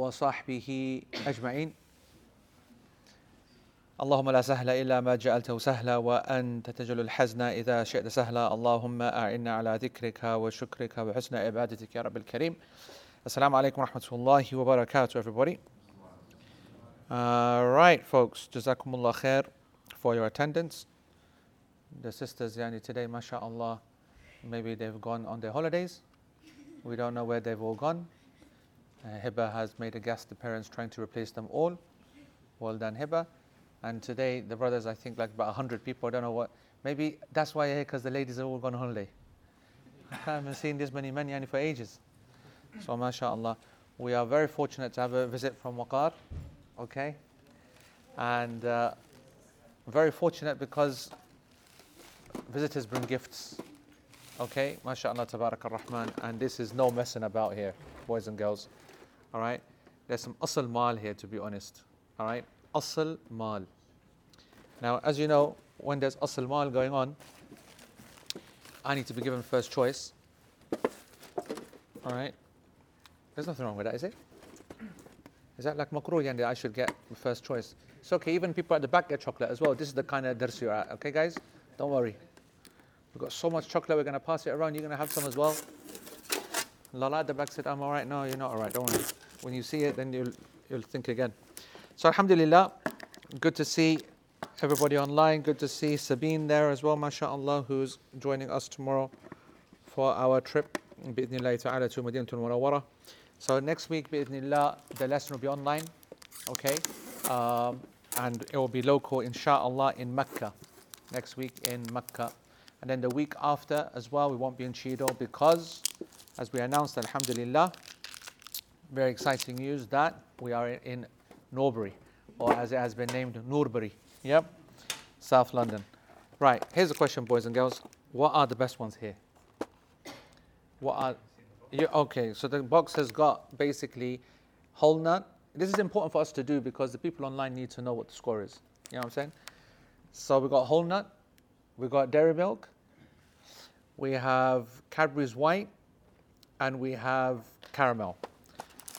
وصحبه أجمعين اللهم لا سهل إلا ما جعلته سهلا وأنت تجعل الحزن إذا شئت سهلا اللهم أعنا على ذكرك وشكرك وحسن عبادتك يا رب الكريم alaikum wa rahmatullahi wa barakatuh everybody All right folks Jazakumullah khair for your attendance The sisters yani today mashallah maybe they've gone on their holidays we don't know where they've all gone uh, Hiba has made a guest appearance trying to replace them all well done Hiba and today, the brothers, I think like about 100 people, I don't know what. Maybe that's why you're here, because the ladies are all gone on holiday. I haven't seen this many men yani for ages. So, mashallah, we are very fortunate to have a visit from Waqar, okay? And uh, very fortunate because visitors bring gifts, okay? MashaAllah, tabarak ar-Rahman. And this is no messing about here, boys and girls, all right? There's some asl mal here, to be honest, all right? asl mal. Now, as you know, when there's asl mal going on, I need to be given first choice. All right? There's nothing wrong with that, is it? Is that like makruh and I should get the first choice? It's okay, even people at the back get chocolate as well. This is the kind of dars you're at, okay, guys? Don't worry. We've got so much chocolate, we're going to pass it around. You're going to have some as well. Lala the back said, I'm all right. No, you're not all right. Don't worry. When you see it, then you'll, you'll think again. So, Alhamdulillah, good to see everybody online. Good to see Sabine there as well, mashallah, who's joining us tomorrow for our trip, to Madinatul. So, next week, the lesson will be online, okay? Um, and it will be local, inshallah, in Mecca. Next week in Mecca. And then the week after as well, we won't be in Chido because, as we announced, Alhamdulillah, very exciting news that we are in Norbury, or as it has been named, Norbury. Yep, South London. Right, here's a question, boys and girls. What are the best ones here? What are you, okay? So the box has got basically whole nut. This is important for us to do because the people online need to know what the score is. You know what I'm saying? So we've got whole nut, we've got dairy milk, we have Cadbury's white, and we have caramel.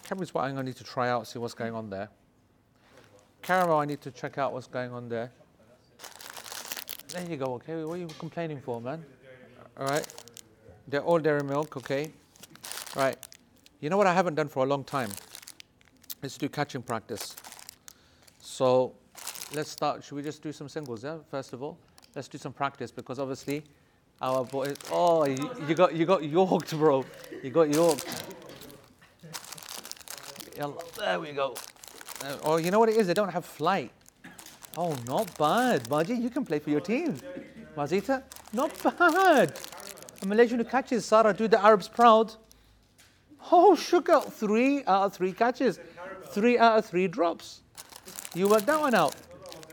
Cadbury's what I'm going to need to try out, see what's going on there. Caramel, I need to check out what's going on there. There you go, okay? What are you complaining for, man? All right. They're all dairy milk, okay? Right. You know what I haven't done for a long time? Let's do catching practice. So let's start. Should we just do some singles, yeah? First of all, let's do some practice because obviously our boys. Oh, you, you got you got yorked, bro. You got yorked. There we go. Uh, oh, you know what it is? They don't have flight. Oh, not bad. Maji, you can play for your team. Mazita, not bad. A Malaysian who catches Sarah, do the Arabs proud. Oh, sugar, three out of three catches. Three out of three drops. You worked that one out.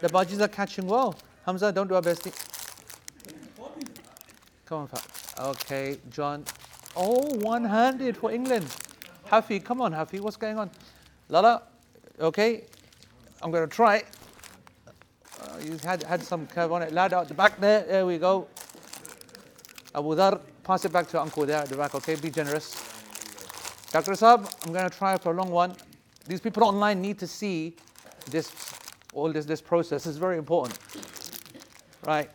The Bajis are catching well. Hamza, don't do our best. Come on. Okay, John. Oh, one-handed for England. Hafi, come on, Hafi. What's going on? Lala, okay. I'm going to try. Uh, you had, had some curve on it. Lad out the back there. There we go. Abu Dhar, pass it back to Uncle there at the back, okay? Be generous. Dr. Saab, I'm going to try for a long one. These people online need to see this, all this, this process. It's very important. Right.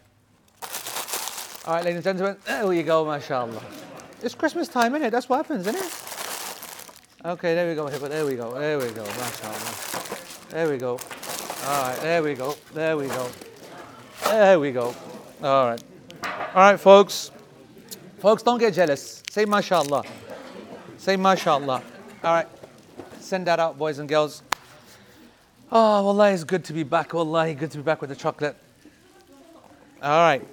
All right, ladies and gentlemen, there we go, mashallah. It's Christmas time, isn't it? That's what happens, isn't it? Okay, there we go, there we go, there we go, mashallah. There we go. All right, there we go, there we go. There we go. All right. All right, folks. Folks, don't get jealous. Say mashallah. Say mashallah. All right. Send that out, boys and girls. Oh, wallahi, it's good to be back. Wallahi, good to be back with the chocolate. All right.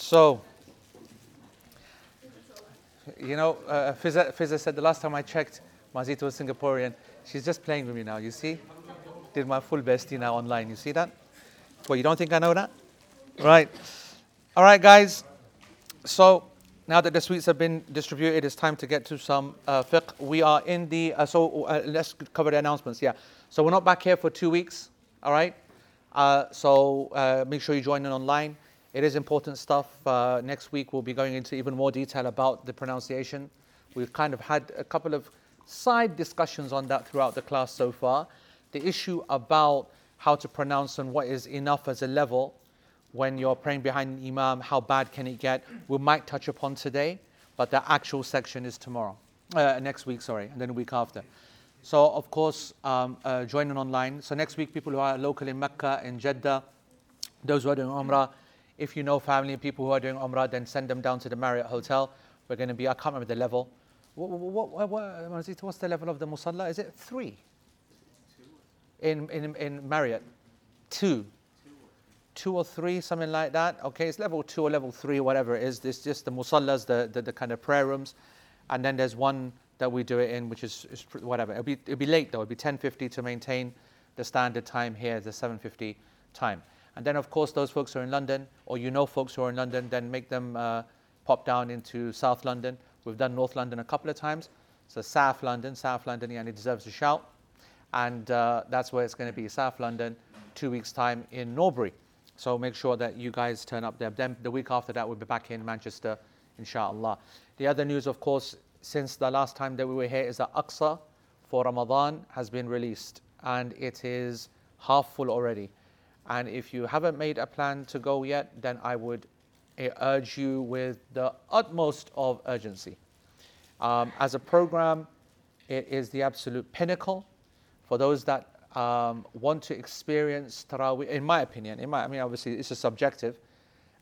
So, you know, uh, Fizza said the last time I checked, Mazita was Singaporean. She's just playing with me now, you see? Did my full bestie now online. You see that? Well, you don't think I know that? Right. All right, guys. So, now that the sweets have been distributed, it's time to get to some uh, fiqh. We are in the, uh, so uh, let's cover the announcements, yeah. So, we're not back here for two weeks, all right? Uh, so, uh, make sure you join in online. It is important stuff. Uh, next week, we'll be going into even more detail about the pronunciation. We've kind of had a couple of side discussions on that throughout the class so far. The issue about how to pronounce and what is enough as a level when you're praying behind an imam, how bad can it get? We might touch upon today, but the actual section is tomorrow, uh, next week, sorry, and then a week after. So, of course, um, uh, joining online. So, next week, people who are local in Mecca, in Jeddah, those who are doing Umrah, if you know family and people who are doing Umrah, then send them down to the Marriott Hotel. We're going to be, I can't remember the level. What, what, what, what, what's the level of the Musalla? Is it three? In, in, in Marriott? Two. Two or three, something like that. Okay, it's level two or level three, whatever it is. It's just the musallas, the, the, the kind of prayer rooms. And then there's one that we do it in, which is, is whatever. It'll be, it'll be late though. It'll be 10.50 to maintain the standard time here, the 7.50 time. And then, of course, those folks who are in London, or you know folks who are in London, then make them uh, pop down into South London. We've done North London a couple of times. So South London, South London, and it deserves a shout. And uh, that's where it's going to be, South London, two weeks' time in Norbury. So make sure that you guys turn up there. Then the week after that, we'll be back in Manchester, inshallah. The other news, of course, since the last time that we were here is that Aqsa for Ramadan has been released and it is half full already. And if you haven't made a plan to go yet, then I would eh, urge you with the utmost of urgency. Um, as a program, it is the absolute pinnacle for those that um, want to experience Taraweeh, in my opinion. In my, I mean, obviously, it's a subjective.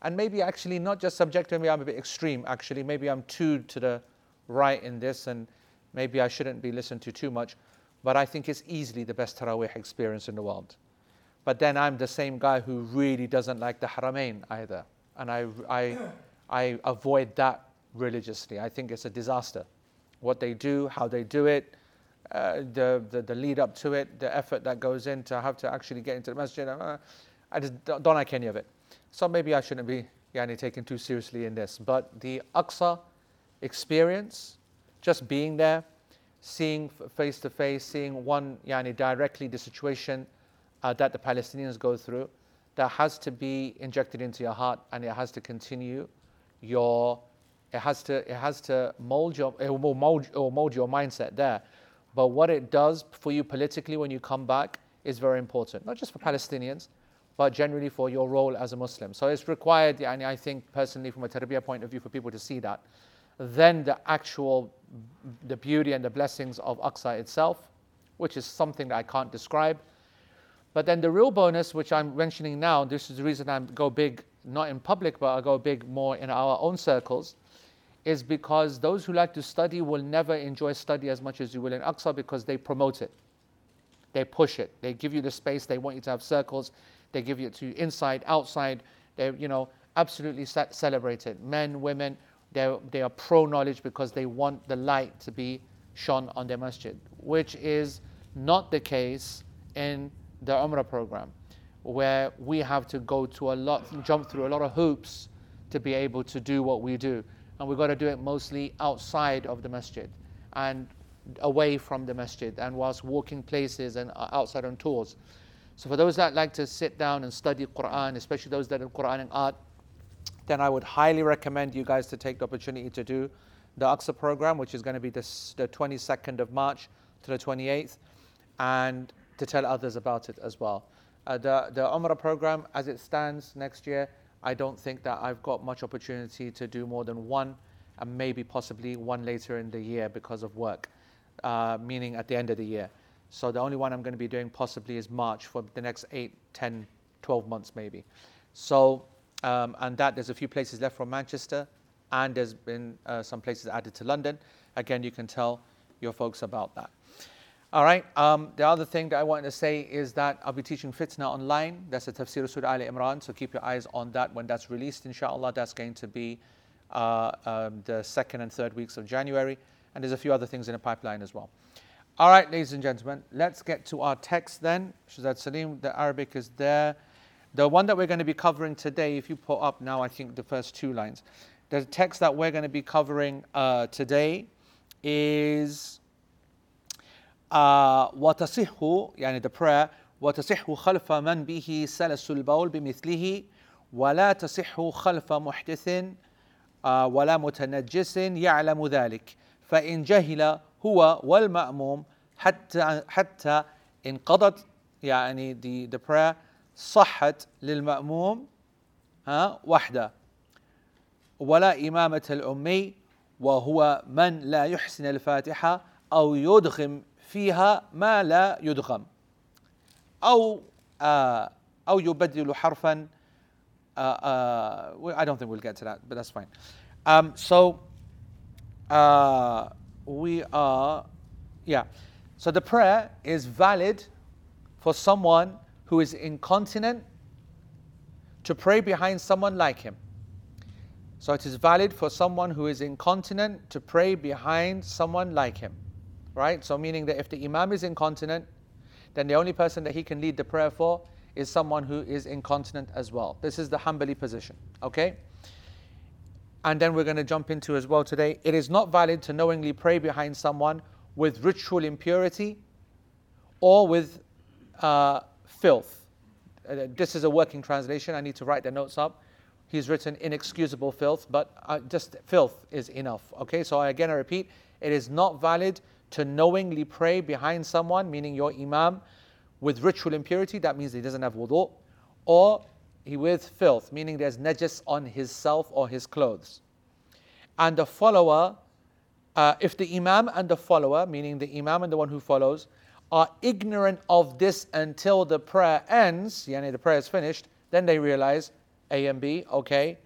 And maybe actually not just subjective, maybe I'm a bit extreme, actually. Maybe I'm too to the right in this, and maybe I shouldn't be listened to too much, but I think it's easily the best Taraweeh experience in the world. But then I'm the same guy who really doesn't like the Haramain either, and I, I, I avoid that religiously. I think it's a disaster. What they do, how they do it, uh, the, the, the, lead up to it, the effort that goes in to have to actually get into the masjid. Uh, I just don't, like any of it. So maybe I shouldn't be yani, taken too seriously in this. But the Aqsa experience, just being there, seeing face to face, seeing one yani, directly the situation uh, that the Palestinians go through, that has to be injected into your heart and it has to continue your it has to it has to mold your it will mold, it will mold your mindset there but what it does for you politically when you come back is very important not just for palestinians but generally for your role as a muslim so it's required and i think personally from a tarbiyah point of view for people to see that then the actual the beauty and the blessings of Aqsa itself, which is something that I can't describe. But then the real bonus, which I'm mentioning now, this is the reason I go big, not in public, but I go big more in our own circles, is because those who like to study will never enjoy study as much as you will in Aqsa because they promote it. They push it. They give you the space. They want you to have circles. They give you to inside, outside. They, you know, absolutely celebrate it. Men, women, they are pro knowledge because they want the light to be shone on their masjid, which is not the case in the Umrah program, where we have to go to a lot, jump through a lot of hoops to be able to do what we do. And we've got to do it mostly outside of the masjid and away from the masjid and whilst walking places and uh, outside on tours. So for those that like to sit down and study Quran, especially those that are Quranic art, then I would highly recommend you guys to take the opportunity to do the Aqsa program, which is going to be the 22nd of March to the 28th, and to tell others about it as well. Uh, the, the Umrah program, as it stands next year, I don't think that I've got much opportunity to do more than one, and maybe possibly one later in the year because of work, uh, meaning at the end of the year. So the only one I'm going to be doing possibly is March for the next 8, 10, 12 months maybe. So um, and that there's a few places left from Manchester, and there's been uh, some places added to London. Again, you can tell your folks about that. All right. Um, the other thing that I wanted to say is that I'll be teaching Fitna online. That's a Tafsir Surah Al Imran. So keep your eyes on that when that's released. Inshallah, that's going to be uh, um, the second and third weeks of January. And there's a few other things in the pipeline as well. All right, ladies and gentlemen, let's get to our text then. Shazad Salim, the Arabic is there. The one that we're going to be covering today, if you put up now, I think the first two lines, the text that we're going to be covering uh, today is uh, وتصح يعني the prayer وتصح خلف من به سلس البول بمثله ولا تصح خلف محدث ولا متنجس يعلم ذلك. فإن جهل هو والمأموم حتى حتى انقضت يعني the, the prayer صحت للمأموم ها وحده. ولا إمامة الأمي وهو من لا يحسن الفاتحة أو يدغم فيها ما لا يدغم أو آه أو يبدل حرفا uh, uh, I don't think we'll get to that, but that's fine. Um, so uh, we are, yeah. So the prayer is valid for someone who is incontinent to pray behind someone like him. So it is valid for someone who is incontinent to pray behind someone like him. Right? So meaning that if the imam is incontinent, then the only person that he can lead the prayer for is someone who is incontinent as well. This is the Hanbali position. Okay? And then we're going to jump into as well today. It is not valid to knowingly pray behind someone with ritual impurity or with uh, filth. Uh, this is a working translation. I need to write the notes up. He's written inexcusable filth, but uh, just filth is enough. Okay, so again, I repeat, it is not valid to knowingly pray behind someone, meaning your imam, with ritual impurity. That means he doesn't have wudu, or he with filth, meaning there's najis on his self or his clothes. And the follower, uh, if the imam and the follower, meaning the imam and the one who follows, are ignorant of this until the prayer ends, yani the prayer is finished, then they realize A and B, okay.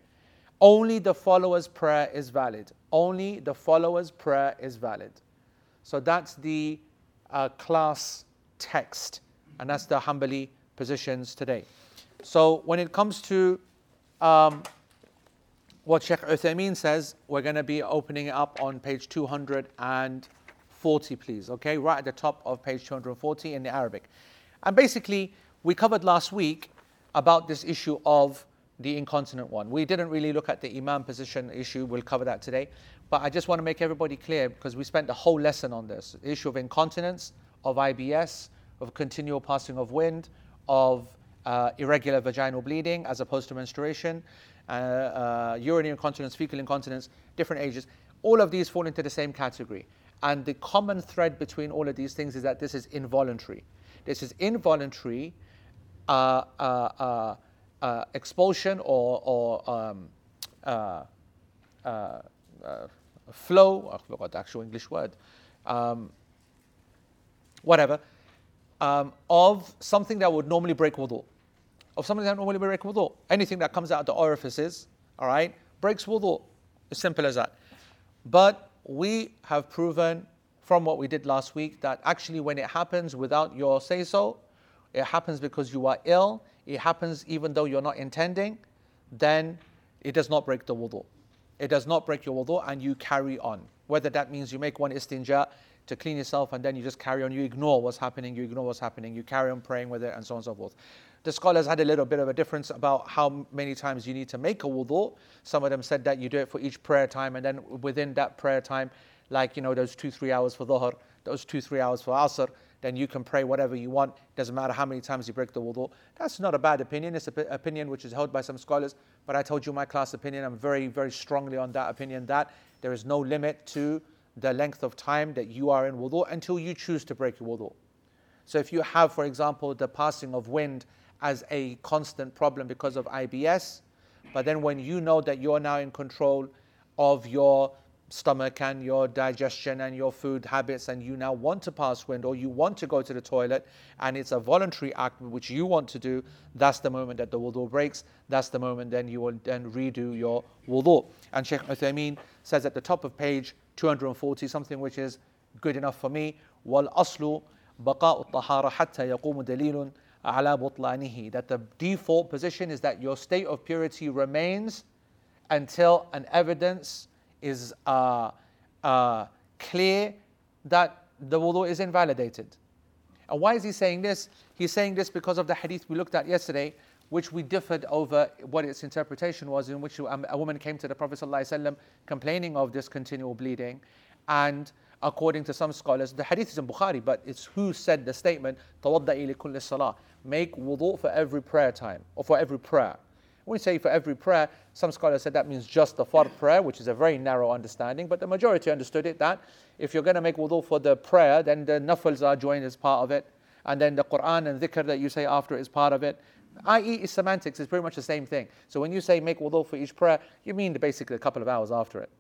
Only the follower's prayer is valid. Only the follower's prayer is valid. So that's the uh, class text, and that's the Hanbali positions today. So when it comes to um, what Sheikh Uthaymeen says, we're going to be opening it up on page 240, please. Okay, right at the top of page 240 in the Arabic. And basically, we covered last week about this issue of the incontinent one. We didn't really look at the Imam position issue, we'll cover that today. But I just want to make everybody clear because we spent the whole lesson on this the issue of incontinence, of IBS, of continual passing of wind, of uh, irregular vaginal bleeding as opposed to menstruation, uh, uh, urinary incontinence, fecal incontinence, different ages. All of these fall into the same category. And the common thread between all of these things is that this is involuntary. This is involuntary uh, uh, uh, expulsion or, or um, flow, I forgot the actual English word, um, whatever, um, of something that would normally break wudu of something that normally breaks wudu. Anything that comes out of the orifices, all right, breaks wudu. As simple as that. But we have proven from what we did last week that actually when it happens without your say so, it happens because you are ill, it happens even though you're not intending, then it does not break the wudu. It does not break your wudu and you carry on. Whether that means you make one istinja to clean yourself and then you just carry on, you ignore what's happening, you ignore what's happening, you carry on praying with it and so on and so forth. The scholars had a little bit of a difference about how many times you need to make a wudu. Some of them said that you do it for each prayer time, and then within that prayer time, like you know those two three hours for dhuhr, those two three hours for asr, then you can pray whatever you want. Doesn't matter how many times you break the wudu. That's not a bad opinion. It's an opinion which is held by some scholars. But I told you my class opinion. I'm very very strongly on that opinion that there is no limit to the length of time that you are in wudu until you choose to break your wudu. So if you have, for example, the passing of wind as a constant problem because of IBS. But then when you know that you're now in control of your stomach and your digestion and your food habits, and you now want to pass wind or you want to go to the toilet, and it's a voluntary act which you want to do, that's the moment that the wudu breaks. That's the moment then you will then redo your wudu. And Sheikh Uthaymeen says at the top of page 240 something which is good enough for me. Wal aslu baqa'u tahara hatta yaqumu dalilun ala butlanihi. That the default position is that your state of purity remains until an evidence is uh, uh, clear that the wudu is invalidated. And why is he saying this? He's saying this because of the hadith we looked at yesterday, which we differed over what its interpretation was, in which a woman came to the Prophet ﷺ complaining of this continual bleeding. And according to some scholars, the hadith is in Bukhari, but it's who said the statement, tawadda'i li kulli salah, make wudu for every prayer time, or for every prayer. When we say for every prayer, some scholars said that means just the fard prayer, which is a very narrow understanding, but the majority understood it that if you're going to make wudu for the prayer, then the nafils are joined as part of it, and then the Quran and dhikr that you say after is part of it. I.e., it's semantics, it's pretty much the same thing. So when you say make wudu for each prayer, you mean basically a couple of hours after it.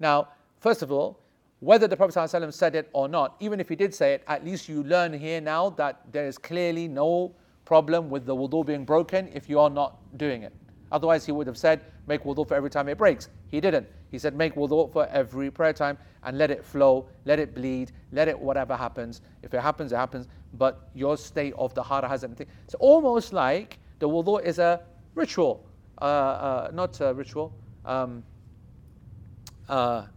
Now, first of all, whether the Prophet ﷺ said it or not, even if he did say it, at least you learn here now that there is clearly no problem with the wudu being broken if you are not doing it. Otherwise, he would have said, make wudu for every time it breaks. He didn't. He said, make wudu for every prayer time and let it flow, let it bleed, let it whatever happens. If it happens, it happens. But your state of the heart has anything. It's almost like the wudu is a ritual, uh, uh, not a ritual. Um, uh,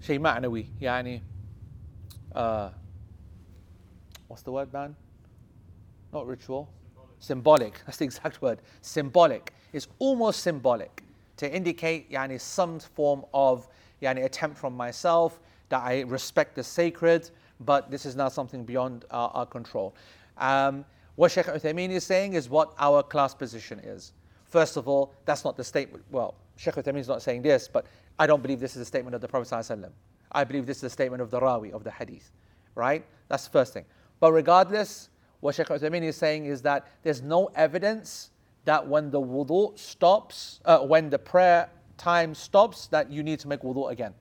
شيء معنوي يعني uh, what's the word man not ritual symbolic that's the exact word symbolic it's almost symbolic to indicate yani some form of yani attempt from myself that I respect the sacred but this is not something beyond our, our control um, what Sheikh Uthaymeen is saying is what our class position is first of all that's not the statement well Sheikh Uthaymeen is not saying this but I don't believe this is a statement of the Prophet. I believe this is a statement of the Rawi of the Hadith, right? That's the first thing. But regardless, what Shaykh Uthaymeen is saying is that there's no evidence that when the wudu stops, uh, when the prayer time stops, that you need to make wudu again.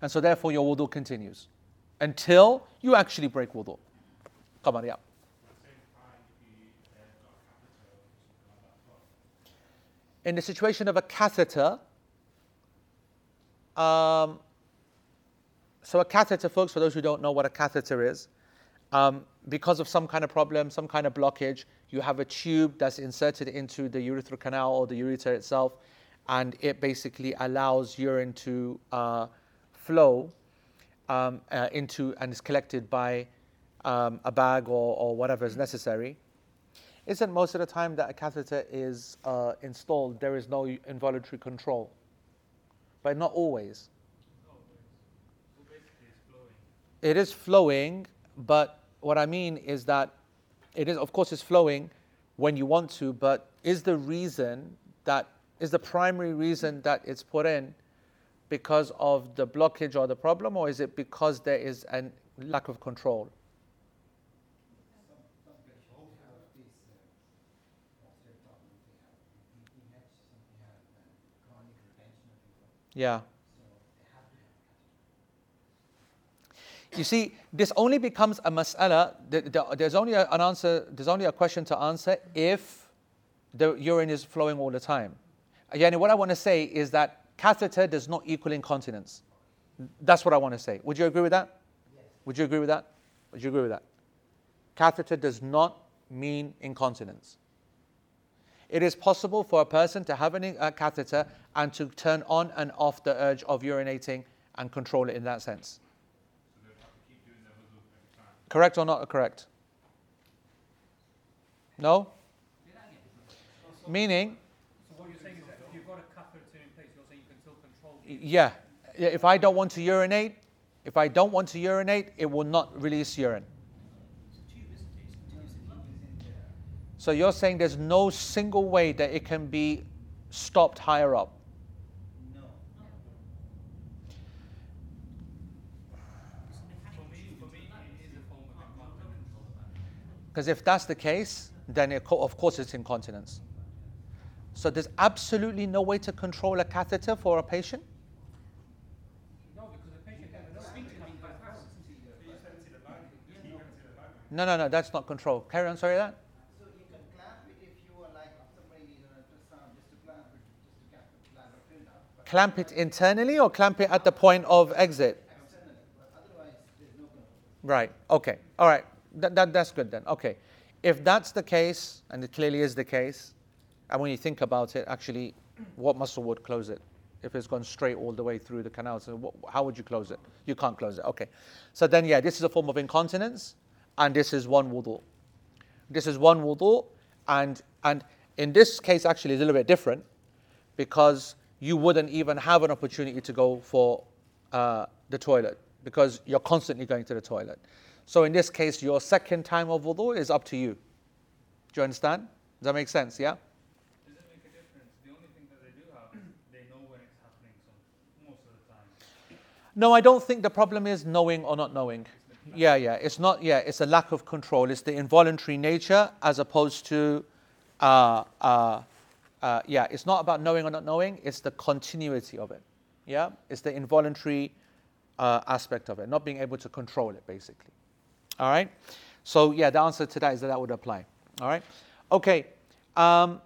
And so therefore your wudu continues until you actually break wudu. On, yeah. In the situation of a catheter, um, so a catheter, folks, for those who don't know what a catheter is, um, because of some kind of problem, some kind of blockage, you have a tube that's inserted into the urethral canal or the ureter itself, and it basically allows urine to uh, flow um, uh, into and is collected by um, a bag or, or whatever is necessary. Isn't most of the time that a catheter is uh, installed, there is no involuntary control? But not always. It is flowing, but what I mean is that it is, of course, it's flowing when you want to, but is the reason that is the primary reason that it's put in because of the blockage or the problem, or is it because there is a lack of control? Yeah. You see, this only becomes a mas'ala, there's only an answer, there's only a question to answer if the urine is flowing all the time. Again, what I want to say is that catheter does not equal incontinence. That's what I want to say. Would you agree with that? Yes. Would you agree with that? Would you agree with that? Catheter does not mean incontinence. It is possible for a person to have a catheter and to turn on and off the urge of urinating and control it in that sense. Correct or not correct? No? Meaning? So what you're saying is that if you've got a catheter in place, you're saying you can still control Yeah. If I don't want to urinate, if I don't want to urinate, it will not release urine. So you're saying there's no single way that it can be stopped higher up? Because if that's the case, then it, of course it's incontinence. So there's absolutely no way to control a catheter for a patient? No, no, no, that's not control. Carry on, sorry, that? So you can clamp it if you are like somebody, you know, just, um, just to clamp it, just to clamp it. Clamp it internally or clamp it at the point of exit? Externally, but otherwise there's no control. Right, okay, all right that, that, that's good then. Okay. If that's the case, and it clearly is the case, and when you think about it, actually, what muscle would close it? If it's gone straight all the way through the canal, so what, how would you close it? You can't close it. Okay. So then, yeah, this is a form of incontinence, and this is one wudu. This is one wudu, and and in this case, actually, it's a little bit different because you wouldn't even have an opportunity to go for uh, the toilet because you're constantly going to the toilet. So in this case, your second time of wudu is up to you. Do you understand? Does that make sense? Yeah? Does it make a difference? The only thing that they do have, they know when it's happening so most of the time. No, I don't think the problem is knowing or not knowing. Yeah, yeah. It's not, yeah, it's a lack of control. It's the involuntary nature as opposed to, uh, uh, uh, yeah, it's not about knowing or not knowing, it's the continuity of it. Yeah? It's the involuntary uh, aspect of it, not being able to control it, basically. All right? So, yeah, the answer to that is that that would apply. All right? Okay. Um,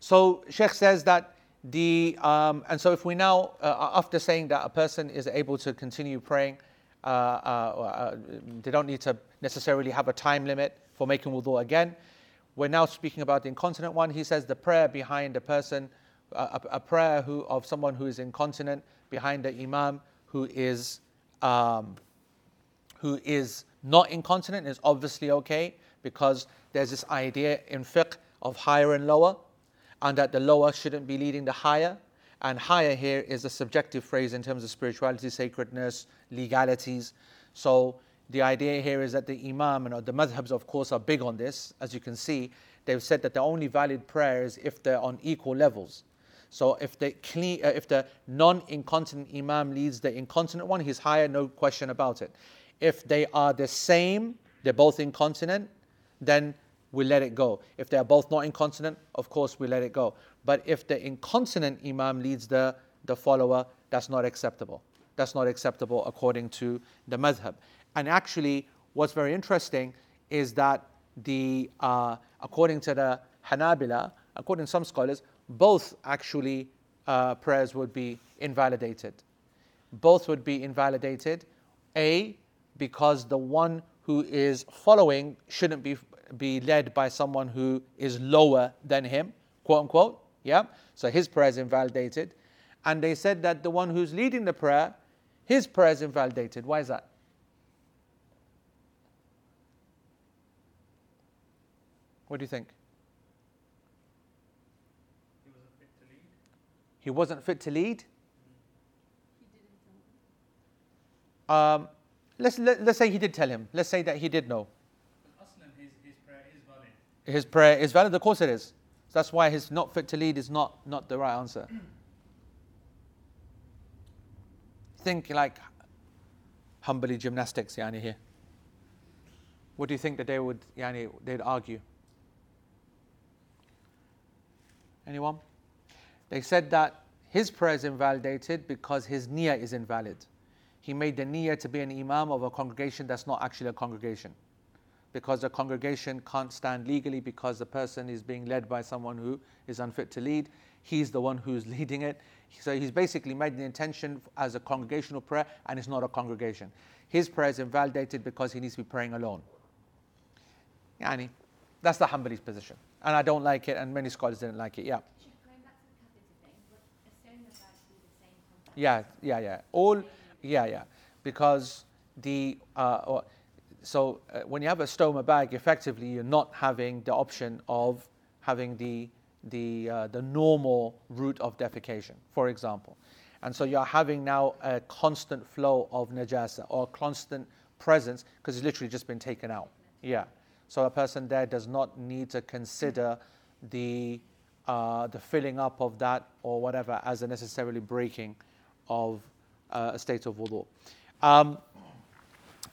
so, Sheikh says that the, um, and so if we now, uh, after saying that a person is able to continue praying, uh, uh, uh, they don't need to necessarily have a time limit for making wudu again. We're now speaking about the incontinent one. He says the prayer behind a person, a, a prayer who, of someone who is incontinent behind the imam who is, um, who is not incontinent is obviously okay because there's this idea in fiqh of higher and lower and that the lower shouldn't be leading the higher. And higher here is a subjective phrase in terms of spirituality, sacredness, legalities. So the idea here is that the Imam and the madhabs, of course, are big on this. As you can see, they've said that the only valid prayer is if they're on equal levels. So if the uh, if the non-incontinent Imam leads the incontinent one, he's higher, no question about it. If they are the same, they're both incontinent, then we let it go. If they are both not incontinent, of course we let it go. But if the incontinent imam leads the, the follower, that's not acceptable. That's not acceptable according to the madhab. And actually, what's very interesting is that the uh, according to the Hanabila, according to some scholars, both actually uh, prayers would be invalidated. Both would be invalidated. A, because the one who is following shouldn't be be led by someone who is lower than him, quote unquote. Yeah? So his prayer is invalidated. And they said that the one who's leading the prayer, his prayer is invalidated. Why is that? What do you think? He wasn't fit to lead. Um, let's, let, us let us say he did tell him. Let's say that he did know. His, his, prayer is valid. His prayer is valid? Of course it is. That's why his not fit to lead is not, not the right answer. Think like Hanbali gymnastics, yani here. What do you think that they would, yani, they'd argue? Anyone? They said that his prayer is invalidated because his niyyah is invalid. He made the niyyah to be an imam of a congregation that's not actually a congregation because the congregation can't stand legally because the person is being led by someone who is unfit to lead. He's the one who's leading it. So he's basically made the intention as a congregational prayer and it's not a congregation. His prayer is invalidated because he needs to be praying alone. Yani, that's the Hanbali's position. And I don't like it, and many scholars didn't like it. Yeah. Yeah, yeah, yeah. All, yeah, yeah. Because the, uh, so uh, when you have a stoma bag, effectively you're not having the option of having the the uh, the normal route of defecation, for example, and so you're having now a constant flow of najasa or constant presence because it's literally just been taken out. Yeah. So a person there does not need to consider the uh, the filling up of that or whatever as a necessarily breaking of uh, a state of wudu. Um,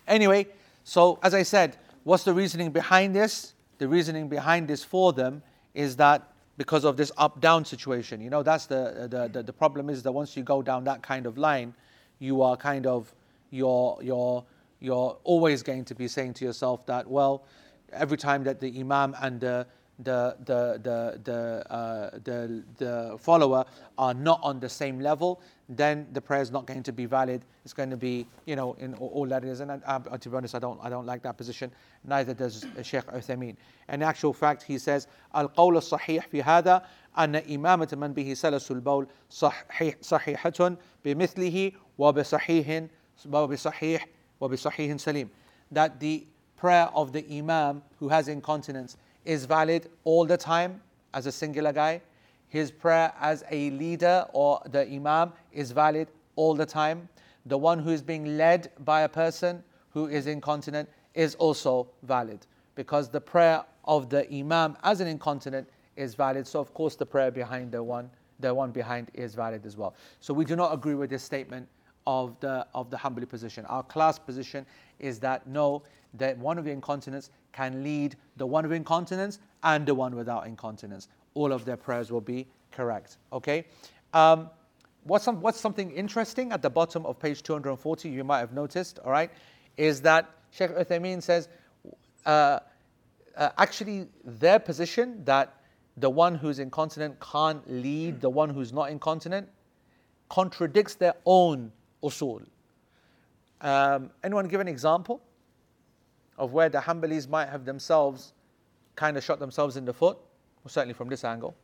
anyway, so, as I said, what's the reasoning behind this? The reasoning behind this for them is that because of this up down situation. You know, that's the, the, the, the, problem is that once you go down that kind of line, you are kind of, you're, you're, you're always going to be saying to yourself that, well, every time that the Imam and the the, the, the, the, uh, the, the follower are not on the same level, then the prayer is not going to be valid. It's going to be, you know, in all that it is. And I, to be honest, I don't, I don't like that position. Neither does Sheikh Uthaymeen. In actual fact, he says, القول الصحيح في هذا أن إمامة من به سلس البول صحيح صحيحة بمثله وبصحيح وبصحيح وبصحيح سليم. That the prayer of the Imam who has incontinence is valid all the time as a singular guy. His prayer as a leader or the Imam is valid all the time. The one who is being led by a person who is incontinent is also valid because the prayer of the Imam as an incontinent is valid. So of course the prayer behind the one, the one behind is valid as well. So we do not agree with this statement of the of the Hanbali position. Our class position is that no, that one of the incontinence can lead the one with incontinence and the one without incontinence. All of their prayers will be correct. Okay. Um, what's, some, what's something interesting at the bottom of page 240? You might have noticed. All right, is that Sheikh Uthaymeen says uh, uh, actually their position that the one who's incontinent can't lead the one who's not incontinent contradicts their own usul. Um, anyone give an example of where the Hanbalis might have themselves kind of shot themselves in the foot? Certainly from this angle.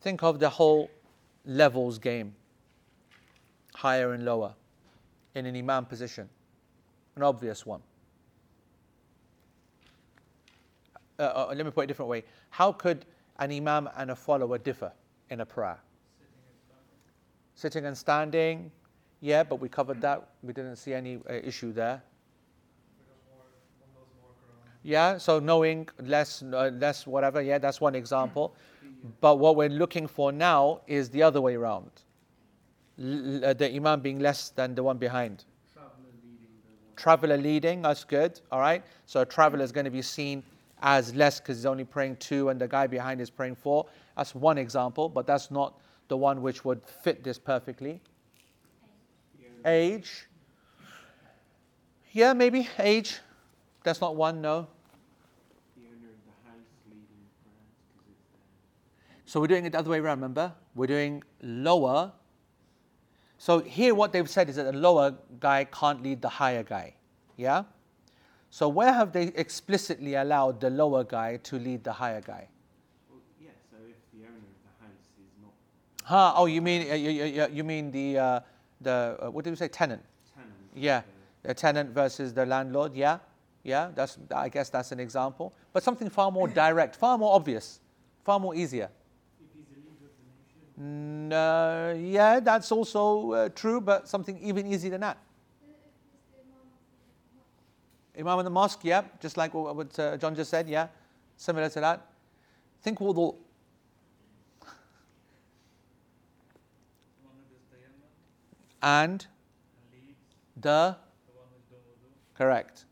Think of the whole levels game, higher and lower, in an Imam position, an obvious one. Uh, uh, let me put it a different way. How could an Imam and a follower differ in a prayer? Sitting and standing, yeah, but we covered that. We didn't see any uh, issue there. Yeah, so knowing less, uh, less whatever. Yeah, that's one example. But what we're looking for now is the other way around. L- uh, the imam being less than the one behind. Traveler leading, traveler leading, that's good. All right. So a traveler is going to be seen as less because he's only praying two, and the guy behind is praying four. That's one example, but that's not the one which would fit this perfectly. Age. Yeah, maybe age. That's not one, no. So we're doing it the other way around, remember? We're doing lower. So here what they've said is that the lower guy can't lead the higher guy. Yeah? So where have they explicitly allowed the lower guy to lead the higher guy? Well, yeah, so if the owner of the house is not... Huh, oh, you mean, uh, you, you, you, mean the, uh, the uh, what did we say, tenant? Tenant. Yeah, the tenant versus the landlord, yeah. Yeah, that's, I guess that's an example. But something far more direct, far more obvious, far more easier. No, yeah, that's also uh, true, but something even easier than that. Imam in the mosque, yeah, just like what uh, John just said, yeah, similar to that. Think wudu. And the correct,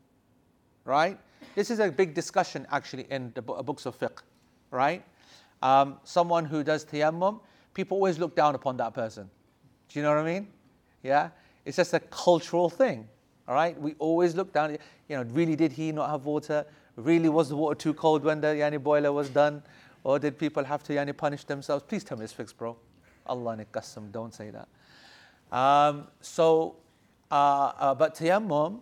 right? This is a big discussion actually in the books of fiqh, right? Um, someone who does tayammum, people always look down upon that person. Do you know what I mean? Yeah? It's just a cultural thing. All right? We always look down. You know, really did he not have water? Really was the water too cold when the yani boiler was done? Or did people have to yani punish themselves? Please tell me it's fixed, bro. Allah niqassam, don't say that. Um, so, uh, uh, but tayammum,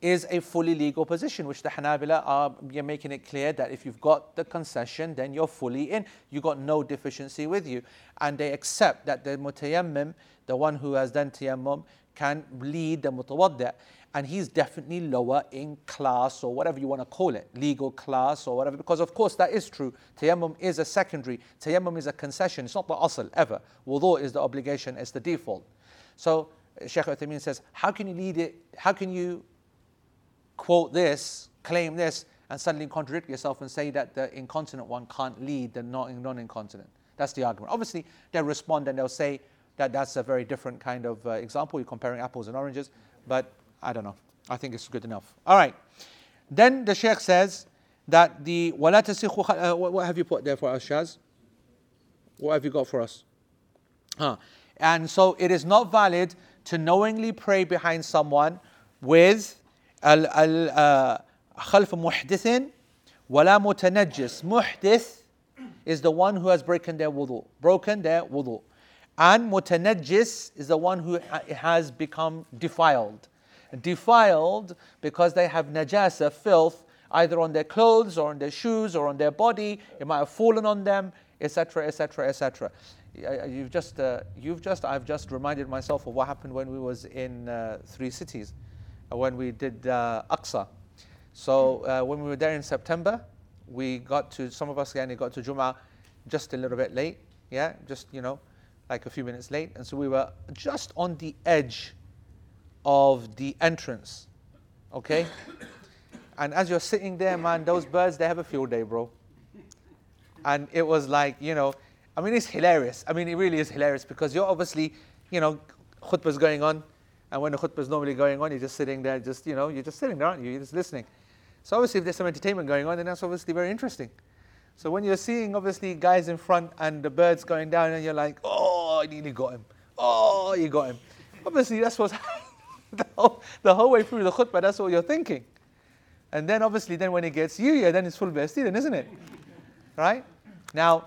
is a fully legal position, which the Hanabila are you're making it clear that if you've got the concession, then you're fully in. You've got no deficiency with you. And they accept that the mutayammim, the one who has done tayammum, can lead the mutawaddi'. And he's definitely lower in class or whatever you want to call it, legal class or whatever, because of course that is true. Tayammum is a secondary, tayammum is a concession, it's not the asl ever. Wudu is the obligation, it's the default. So Sheikh Uthaymeen says, how can you lead it, how can you quote this, claim this, and suddenly contradict yourself and say that the incontinent one can't lead the non incontinent. That's the argument. Obviously, they'll respond and they'll say that that's a very different kind of uh, example. You're comparing apples and oranges, but I don't know. I think it's good enough. All right. Then the Sheikh says that the uh, what have you put there for us, Shaz? What have you got for us? Huh. And so it is not valid to knowingly pray behind someone with خلف محدث ولا متنجس محدث is the one who has broken their wudu broken their wudu and mutanajjis is the one who has become defiled defiled because they have najasa filth either on their clothes or on their shoes or on their body it might have fallen on them etc etc etc you've just uh, you've just i've just reminded myself of what happened when we was in uh, three cities when we did uh, Aqsa. So uh, when we were there in September, we got to, some of us again, got to Jum'ah just a little bit late, yeah, just, you know, like a few minutes late. And so we were just on the edge of the entrance, okay? and as you're sitting there, man, those birds, they have a field day, bro. And it was like, you know, I mean, it's hilarious. I mean, it really is hilarious because you're obviously, you know, khutbah's going on, and when the khutbah's normally going on, you're just sitting there, just, you know, you're just sitting there, aren't you? You're just listening. So obviously, if there's some entertainment going on, then that's obviously very interesting. So when you're seeing, obviously, guys in front and the birds going down, and you're like, oh, I nearly got him. Oh, you got him. Obviously, that's what's the, whole, the whole way through the khutbah, that's what you're thinking. And then obviously, then when it gets you, yeah, then it's full bestie, then isn't it? Right? Now,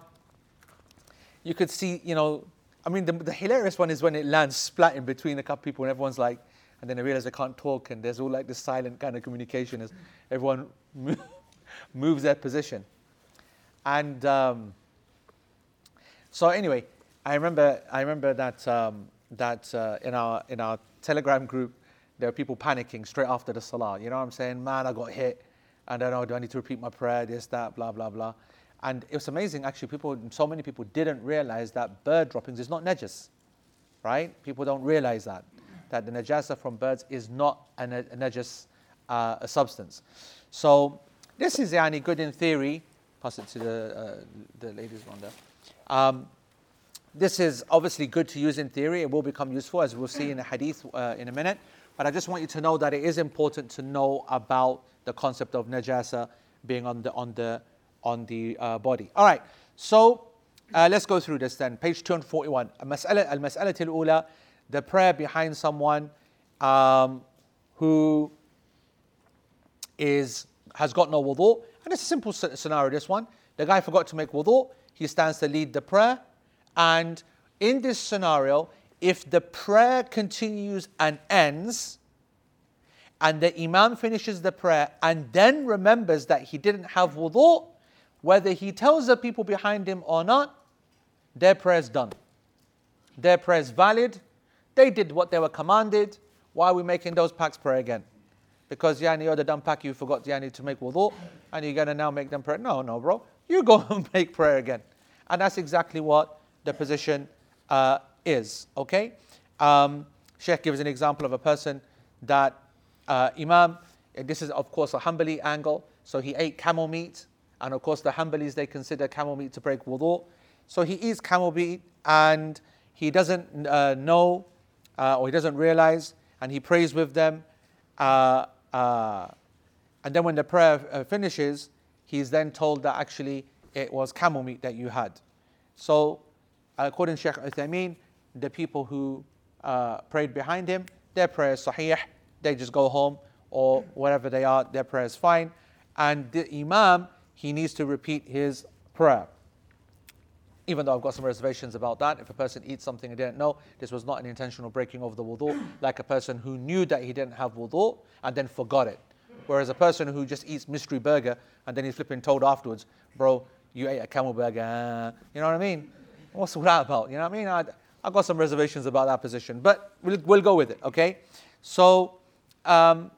you could see, you know, I mean, the, the hilarious one is when it lands splat in between a couple people and everyone's like, and then they realize they can't talk and there's all like this silent kind of communication as everyone moves their position. And um, so anyway, I remember, I remember that, um, that uh, in, our, in our Telegram group, there were people panicking straight after the salah. You know what I'm saying? Man, I got hit. And I don't know, do I need to repeat my prayer? This, that, blah, blah, blah. And it was amazing, actually, people, so many people didn't realize that bird droppings is not najas, right? People don't realize that, that the najasa from birds is not a, a uh, a substance. So this is yani good in theory. Pass it to the, uh, the ladies one there. Um, this is obviously good to use in theory. It will become useful, as we'll see in a hadith uh, in a minute. But I just want you to know that it is important to know about the concept of najasa being on the, on the on the uh, body. All right, so uh, let's go through this then. Page 241. Al-mas'alah al-ula, the prayer behind someone um, who is has got no wudu. And it's a simple scenario, this one. The guy forgot to make wudu. He stands to lead the prayer. And in this scenario, if the prayer continues and ends, and the imam finishes the prayer and then remembers that he didn't have wudu, whether he tells the people behind him or not, their prayer is done. Their prayer is valid. They did what they were commanded. Why are we making those packs pray again? Because yani you're the dumb pack, you forgot yani to make wudu, and you're gonna now make them pray. No, no, bro. You go and make prayer again. And that's exactly what the position uh, is. Okay? Um, Sheikh gives an example of a person that uh, Imam, this is of course a Hanbali angle, so he ate camel meat and of course, the Hanbalis, they consider camel meat to break wudu. So he eats camel meat and he doesn't uh, know uh, or he doesn't realize and he prays with them. Uh, uh and then when the prayer uh, finishes, he's then told that actually it was camel meat that you had. So, according to Sheikh Uthaymeen, the people who uh, prayed behind him, their prayer is sahih, they just go home or wherever they are, their prayer is fine. And the Imam, he needs to repeat his prayer. Even though I've got some reservations about that, if a person eats something he didn't know, this was not an intentional breaking of the wudu, like a person who knew that he didn't have wudu and then forgot it. Whereas a person who just eats mystery burger and then he's flipping told afterwards, bro, you ate a camel burger, you know what I mean? What's all that about? You know what I mean? I, I've got some reservations about that position, but we'll, we'll go with it, okay? So, um,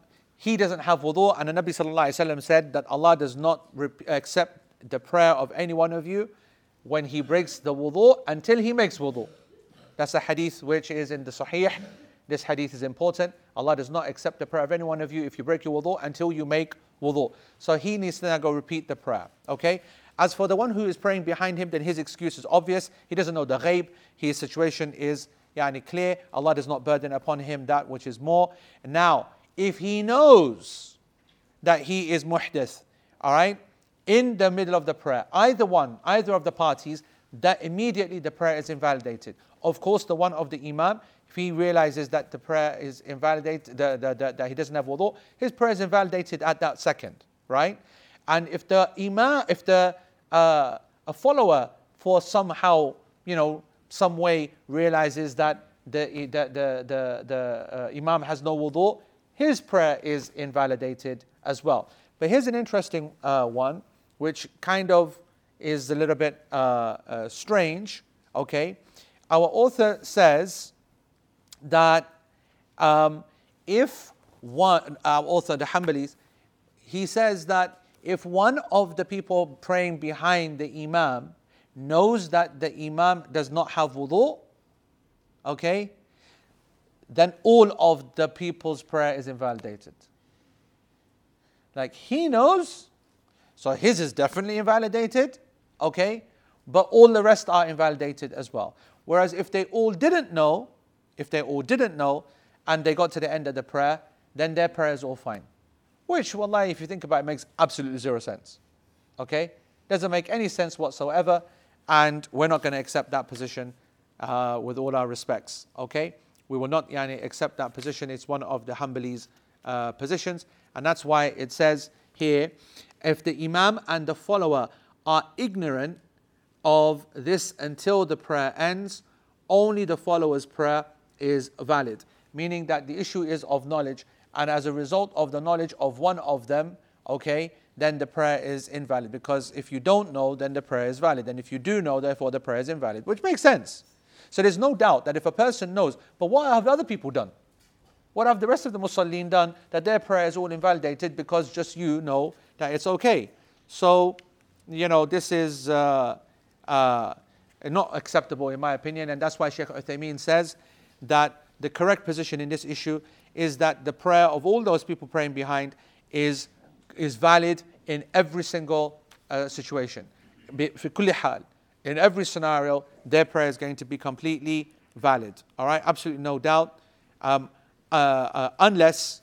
he doesn't have wudu, and the Nabi sallallahu said that Allah does not accept the prayer of any one of you when he breaks the wudu until he makes wudu. That's a hadith which is in the Sahih. This hadith is important. Allah does not accept the prayer of any one of you if you break your wudu until you make wudu. So he needs to now go repeat the prayer. Okay? As for the one who is praying behind him, then his excuse is obvious. He doesn't know the ghaib. His situation is yani, clear. Allah does not burden upon him that which is more. Now, if he knows that he is muhdith, all right, in the middle of the prayer, either one, either of the parties, that immediately the prayer is invalidated. Of course, the one of the imam, if he realizes that the prayer is invalidated, the, the, the, that he doesn't have wudu, his prayer is invalidated at that second, right? And if the imam, if the uh, a follower for somehow, you know, some way realizes that the, the, the, the, the uh, imam has no wudu, his prayer is invalidated as well. But here's an interesting uh, one, which kind of is a little bit uh, uh, strange. Okay, our author says that um, if one, our author, the Hanbalis, he says that if one of the people praying behind the Imam knows that the Imam does not have wudu, okay, then all of the people's prayer is invalidated. Like he knows, so his is definitely invalidated, okay? But all the rest are invalidated as well. Whereas if they all didn't know, if they all didn't know and they got to the end of the prayer, then their prayer is all fine. Which, wallahi, if you think about it, makes absolutely zero sense. Okay? Doesn't make any sense whatsoever, and we're not going to accept that position uh, with all our respects. Okay? We will not yani, accept that position. It's one of the Hanbali's uh, positions, and that's why it says here if the Imam and the follower are ignorant of this until the prayer ends, only the follower's prayer is valid. Meaning that the issue is of knowledge, and as a result of the knowledge of one of them, okay, then the prayer is invalid. Because if you don't know, then the prayer is valid. And if you do know, therefore the prayer is invalid, which makes sense. So there's no doubt that if a person knows, but what have other people done? What have the rest of the Musallin done that their prayer is all invalidated because just you know that it's okay? So, you know, this is uh, uh, not acceptable in my opinion, and that's why Sheikh Uthaymeen says that the correct position in this issue is that the prayer of all those people praying behind is, is valid in every single uh, situation. In every scenario, their prayer is going to be completely valid. All right, absolutely no doubt. Um, uh, uh, unless,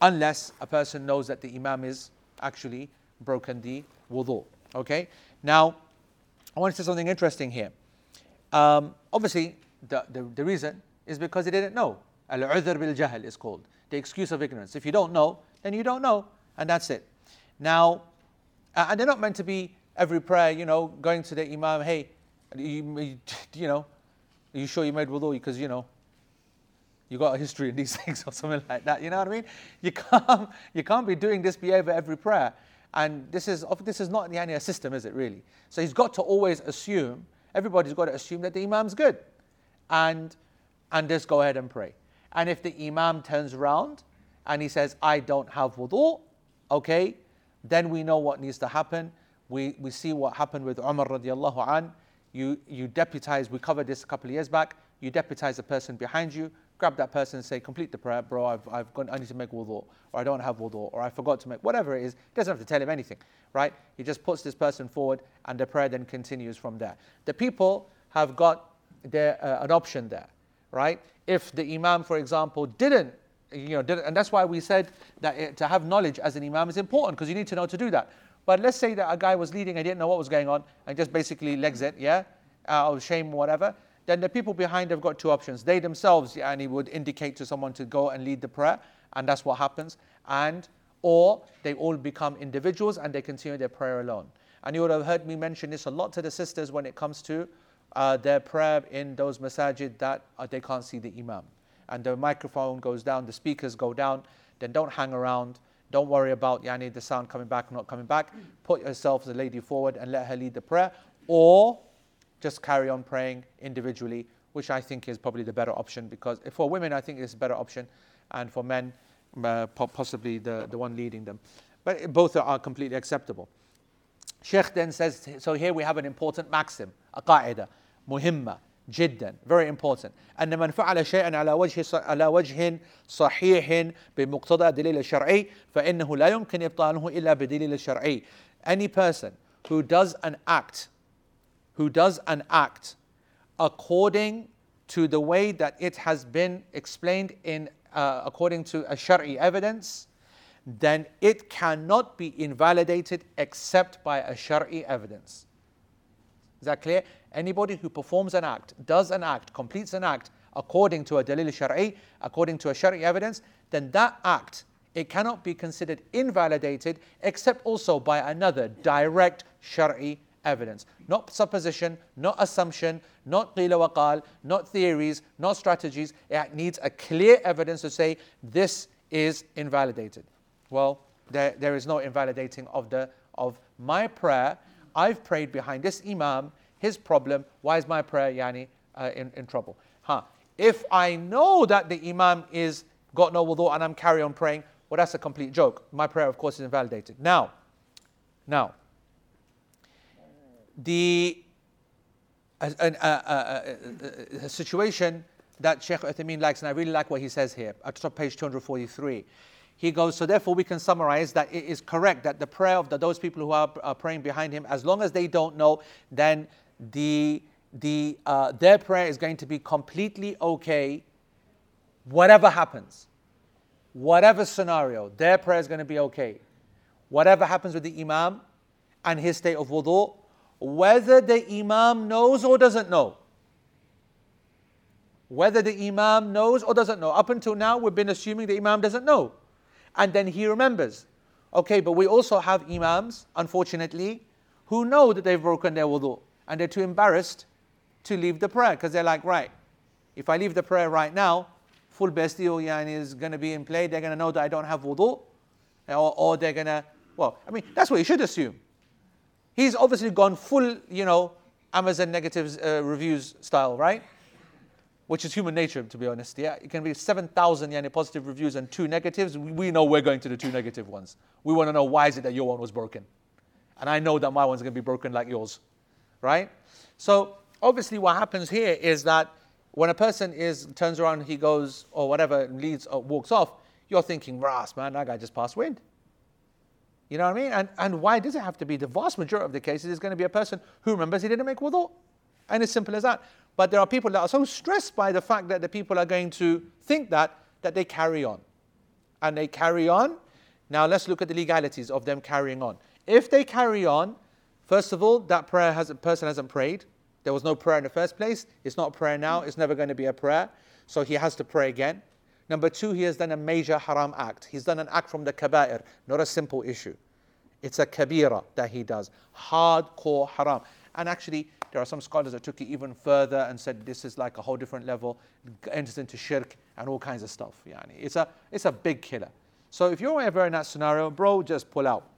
unless a person knows that the imam is actually broken the wudu. Okay, now I want to say something interesting here. Um, obviously, the, the, the reason is because he didn't know. Al-udhr bil jahl is called, the excuse of ignorance. If you don't know, then you don't know, and that's it. Now, uh, and they're not meant to be every prayer, you know, going to the imam, hey, you, you know, are you sure you made wudu? Because, you know, you got a history in these things or something like that. You know what I mean? You can't, you can't be doing this behavior every prayer. And this is, this is not the Ania system, is it really? So he's got to always assume, everybody's got to assume that the Imam's good. And, and just go ahead and pray. And if the Imam turns around and he says, I don't have wudu, okay, then we know what needs to happen. We, we see what happened with Umar radiallahu an. You, you deputize, we covered this a couple of years back, you deputize a person behind you, grab that person and say, complete the prayer, bro, I've, I've gone, I need to make wudu, or I don't have wudu, or I forgot to make, whatever it is, doesn't have to tell him anything, right? He just puts this person forward and the prayer then continues from there. The people have got their, uh, an option there, right? If the imam, for example, didn't, you know, didn't, and that's why we said that it, to have knowledge as an imam is important, because you need to know to do that. But let's say that a guy was leading and didn't know what was going on, and just basically legs it, yeah, out of shame whatever, then the people behind have got two options. They themselves, and he would indicate to someone to go and lead the prayer, and that's what happens. And or they all become individuals and they continue their prayer alone. And you would have heard me mention this a lot to the sisters when it comes to uh, their prayer in those masajid that uh, they can't see the imam. And the microphone goes down, the speakers go down, then don't hang around. Don't worry about yani, the sound coming back or not coming back. Put yourself as a lady forward and let her lead the prayer. Or just carry on praying individually, which I think is probably the better option because for women, I think it's a better option, and for men, uh, possibly the, the one leading them. But both are completely acceptable. Sheikh then says, so here we have an important maxim, a qaida, muhimma, جدا very important أن من فعل شيئا على وجه على وجه صحيح بمقتضى الدليل الشرعي فإنه لا يمكن إبطاله إلا بدليل الشرعي any person who does an act who does an act according to the way that it has been explained in uh, according to a shari evidence, then it cannot be invalidated except by a shari evidence. Is that clear? Anybody who performs an act, does an act, completes an act according to a dalil shari, according to a shari evidence, then that act it cannot be considered invalidated except also by another direct shari evidence. Not supposition, not assumption, not qila waqal, not theories, not strategies. It needs a clear evidence to say this is invalidated. Well, there, there is no invalidating of, the, of my prayer. I've prayed behind this imam, his problem. Why is my prayer yani, uh, in, in trouble? Huh. If I know that the imam is got no wudu and I'm carry on praying, well, that's a complete joke. My prayer, of course, is invalidated. Now, now, the a, a, a, situation that Sheikh Uthaymeen likes, and I really like what he says here at top page 243. He goes, so therefore we can summarize that it is correct that the prayer of the, those people who are, praying behind him, as long as they don't know, then the, the, uh, their prayer is going to be completely okay whatever happens, whatever scenario, their prayer is going to be okay. Whatever happens with the Imam and his state of wudu, whether the Imam knows or doesn't know. Whether the Imam knows or doesn't know. Up until now, we've been assuming the Imam doesn't know. And then he remembers. Okay, but we also have Imams, unfortunately, who know that they've broken their wudu and they're too embarrassed to leave the prayer because they're like, right, if I leave the prayer right now, full bestio yani is going to be in play. They're going to know that I don't have wudu, or, or they're going to, well, I mean, that's what you should assume. He's obviously gone full, you know, Amazon negatives uh, reviews style, right? Which is human nature, to be honest. Yeah, it can be 7,000 yani, positive reviews and two negatives. We know we're going to the two negative ones. We want to know why is it that your one was broken, and I know that my one's going to be broken like yours, right? So obviously, what happens here is that when a person is turns around, he goes or whatever, leads or walks off, you're thinking, "Ras, man, that guy just passed wind." You know what I mean? And, and why does it have to be? The vast majority of the cases is going to be a person who remembers he didn't make wudu. And it's simple as that. But there are people that are so stressed by the fact that the people are going to think that, that they carry on. And they carry on. Now let's look at the legalities of them carrying on. If they carry on, first of all, that prayer has, person hasn't prayed. There was no prayer in the first place. It's not a prayer now. It's never going to be a prayer. So he has to pray again. Number two, he has done a major haram act. He's done an act from the kaba'ir, not a simple issue. It's a kabira that he does. Hardcore haram. And actually, there are some scholars that took it even further and said this is like a whole different level, enters into shirk and all kinds of stuff. Yani. It's, a, it's a big killer. So if you're ever in that scenario, bro, just pull out.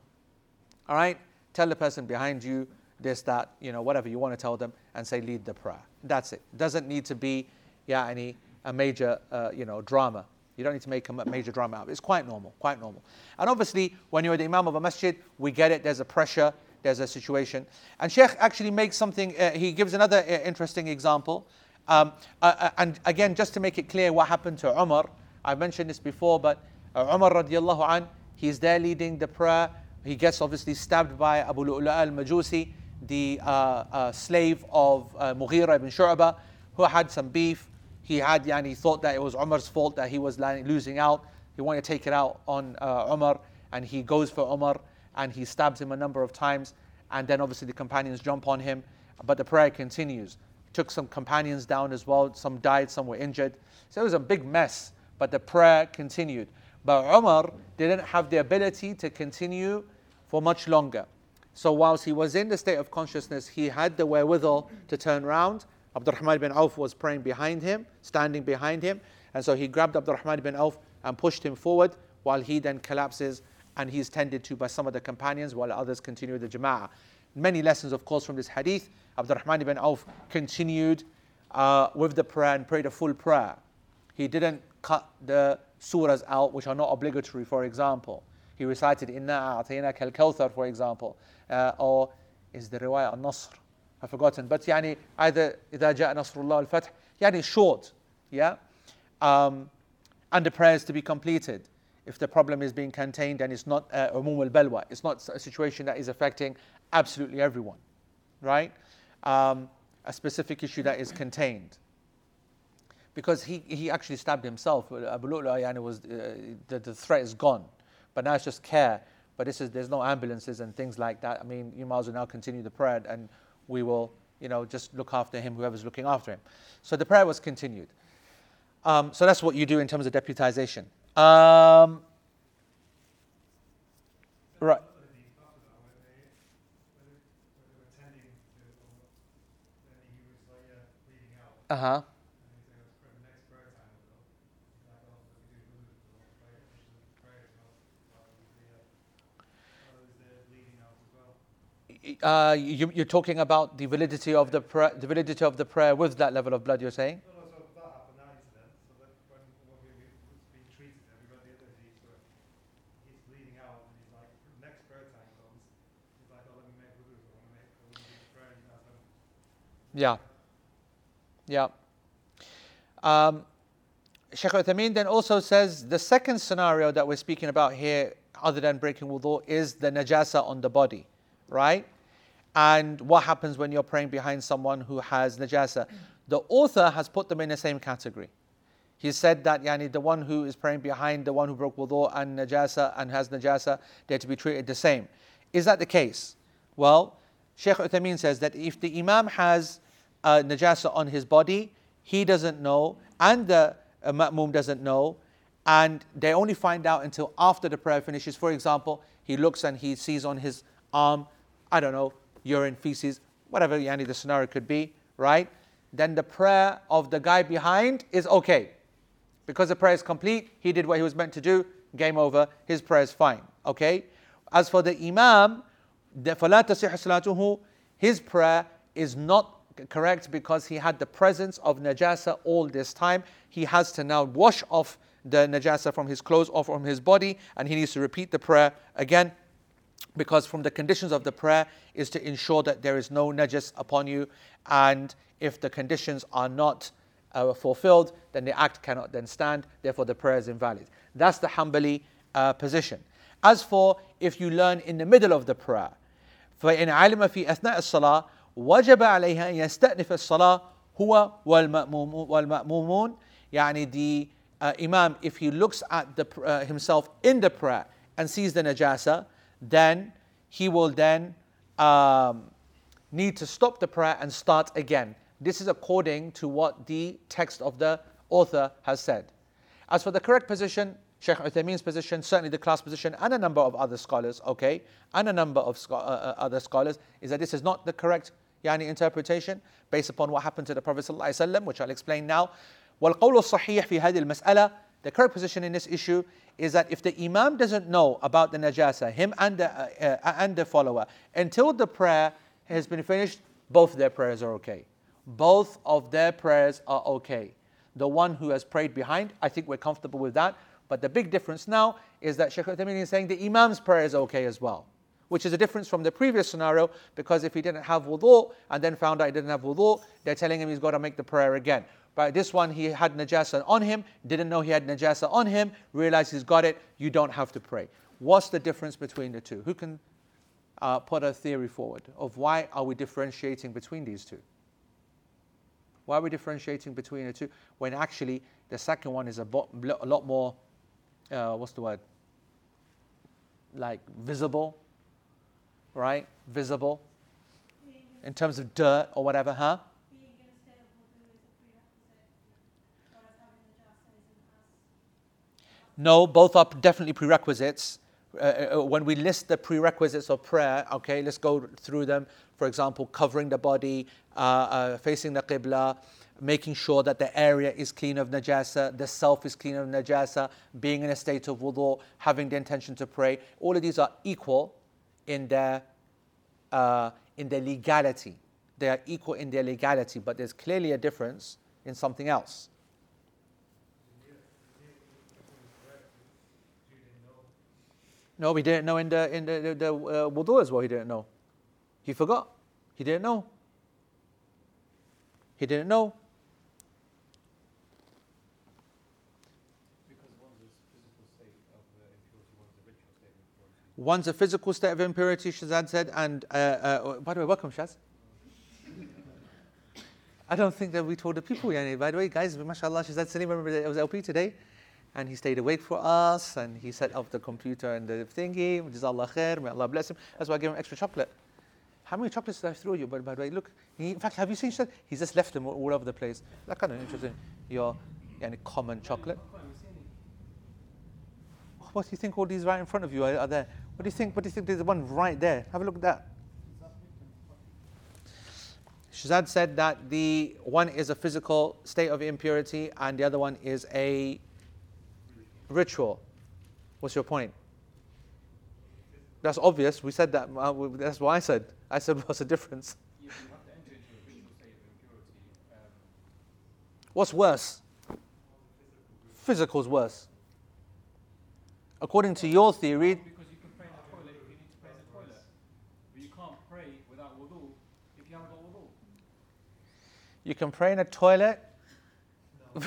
All right? Tell the person behind you this, that, you know, whatever you want to tell them, and say lead the prayer. That's it. Doesn't need to be, yeah, any a major, uh, you know, drama. You don't need to make a major drama out of it. It's quite normal, quite normal. And obviously, when you're the imam of a masjid, we get it. There's a pressure, there's a situation. And Sheikh actually makes something. Uh, he gives another uh, interesting example. Um, uh, uh, and again, just to make it clear what happened to Umar, I mentioned this before, but uh, Umar radiallahu an, he's there leading the prayer. He gets obviously stabbed by Abu Lu'la al-Majusi, the slave of uh, Mughira ibn Shu'bah, who had some beef he had, yani, he thought that it was Umar's fault that he was losing out. He wanted to take it out on uh, Umar, and he goes for Umar and he stabs him a number of times. And then obviously the companions jump on him, but the prayer continues. Took some companions down as well. Some died, some were injured. So it was a big mess, but the prayer continued. But Umar didn't have the ability to continue for much longer. So whilst he was in the state of consciousness, he had the wherewithal to turn around Abdurrahman bin Auf was praying behind him, standing behind him. And so he grabbed Abdurrahman bin Auf and pushed him forward while he then collapses and he's tended to by some of the companions while others continue the jama'ah. Many lessons, of course, from this hadith. Abdurrahman ibn Auf continued uh, with the prayer and prayed a full prayer. He didn't cut the surahs out, which are not obligatory, for example. He recited Inna a'tayna kal kawthar, for example. Uh, or is the riwayah al-Nasr? I've forgotten. But يعني either إذا جاء نصر الله الفتح يعني short. Yeah? Um, and the prayers to be completed. If the problem is being contained and it's not uh, al-balwa, it's not a situation that is affecting absolutely everyone, right? Um, a specific issue that is contained. Because he, he actually stabbed himself. Abu Lu'la was, uh, the, the threat is gone. But now it's just care. But this is, there's no ambulances and things like that. I mean, you might as well now continue the prayer and we will, you know, just look after him, whoever's looking after him. So the prayer was continued. Um, so that's what you do in terms of deputization. Um, right. Uh huh. uh, you, are talking about the validity of the, prayer, the validity of the prayer with that level of blood. You're saying? Yeah. Yeah. Um, Sheikh Uthaymeen then also says the second scenario that we're speaking about here, other than breaking wudu, is the najasa on the body, right? and what happens when you're praying behind someone who has najasa. The author has put them in the same category. He said that yani, the one who is praying behind the one who broke wudu and najasa and has najasa, they're to be treated the same. Is that the case? Well, Sheikh Uthaymeen says that if the Imam has uh, najasa on his body, he doesn't know, and the uh, ma'mum doesn't know, and they only find out until after the prayer finishes. For example, he looks and he sees on his arm, I don't know, urine, feces, whatever yani the scenario could be, right? Then the prayer of the guy behind is okay. Because the prayer is complete, he did what he was meant to do, game over, his prayer is fine. Okay? As for the Imam, the his prayer is not correct because he had the presence of najasa all this time. He has to now wash off the najasa from his clothes or from his body, and he needs to repeat the prayer again because from the conditions of the prayer is to ensure that there is no najas upon you, and if the conditions are not uh, fulfilled, then the act cannot then stand. Therefore, the prayer is invalid. That's the Hanbali uh, position. As for if you learn in the middle of the prayer, for in فإن fi في أثناء الصلاة وجب عليها أن يستأنف الصلاة هو والمأمومون يعني the uh, imam if he looks at the, uh, himself in the prayer and sees the najasa then he will then um, need to stop the prayer and start again. This is according to what the text of the author has said. As for the correct position, Sheikh Uthaymeen's position, certainly the class position, and a number of other scholars, okay, and a number of scho- uh, uh other scholars, is that this is not the correct yani, interpretation based upon what happened to the Prophet ﷺ, which I'll explain now. والقول الصحيح في هذه المسألة the correct position in this issue is that if the imam doesn't know about the najasa, him and the, uh, uh, and the follower, until the prayer has been finished, both their prayers are okay. Both of their prayers are okay. The one who has prayed behind, I think we're comfortable with that. But the big difference now is that Shaykh Uthaymeen is saying the imam's prayer is okay as well which is a difference from the previous scenario because if he didn't have wudu and then found out he didn't have wudu, they're telling him he's got to make the prayer again. But this one, he had najasa on him, didn't know he had najasa on him, realized he's got it, you don't have to pray. What's the difference between the two? Who can uh, put a theory forward of why are we differentiating between these two? Why are we differentiating between the two when actually the second one is a, bo- a lot more, uh, what's the word? Like visible, right? Visible in terms of dirt or whatever, huh? No, both are definitely prerequisites. Uh, uh, when we list the prerequisites of prayer, okay, let's go through them. For example, covering the body, uh, uh, facing the qibla, making sure that the area is clean of najasa, the self is clean of najasa, being in a state of wudu, having the intention to pray. All of these are equal in their, uh, in their legality. They are equal in their legality, but there's clearly a difference in something else. No, he didn't know in the in the, the, the uh, wudu as well. He didn't know. He forgot. He didn't know. He didn't know. One's a physical state of impurity, Shazad said, and uh, uh, by the way, welcome, Shaz. I don't think that we told the people, yani. By the way, guys, mashallah, Shazad Salim, remember it was LP today? and he stayed awake for us and he set up the computer and the thingy. Jazakallah khair, may Allah bless him. That's why I gave him extra chocolate. How many chocolates did I throw you? But by the way, look, he, in fact, have you seen He's just left them all, all over the place. That kind of interesting. Your any common chocolate. What do you think all these right in front of you are, are there? What do you think? What do you think? There's one right there. Have a look at that. Shazad said that the one is a physical state of impurity and the other one is a ritual. What's your point? That's obvious. We said that. Uh, that's what I said. I said, what's the difference? What's worse? Physical's worse. According to your theory. Because you can pray in the toilet if you need to pray in the toilet. But you can't pray without wudu if you haven't got wudu. You can pray in a toilet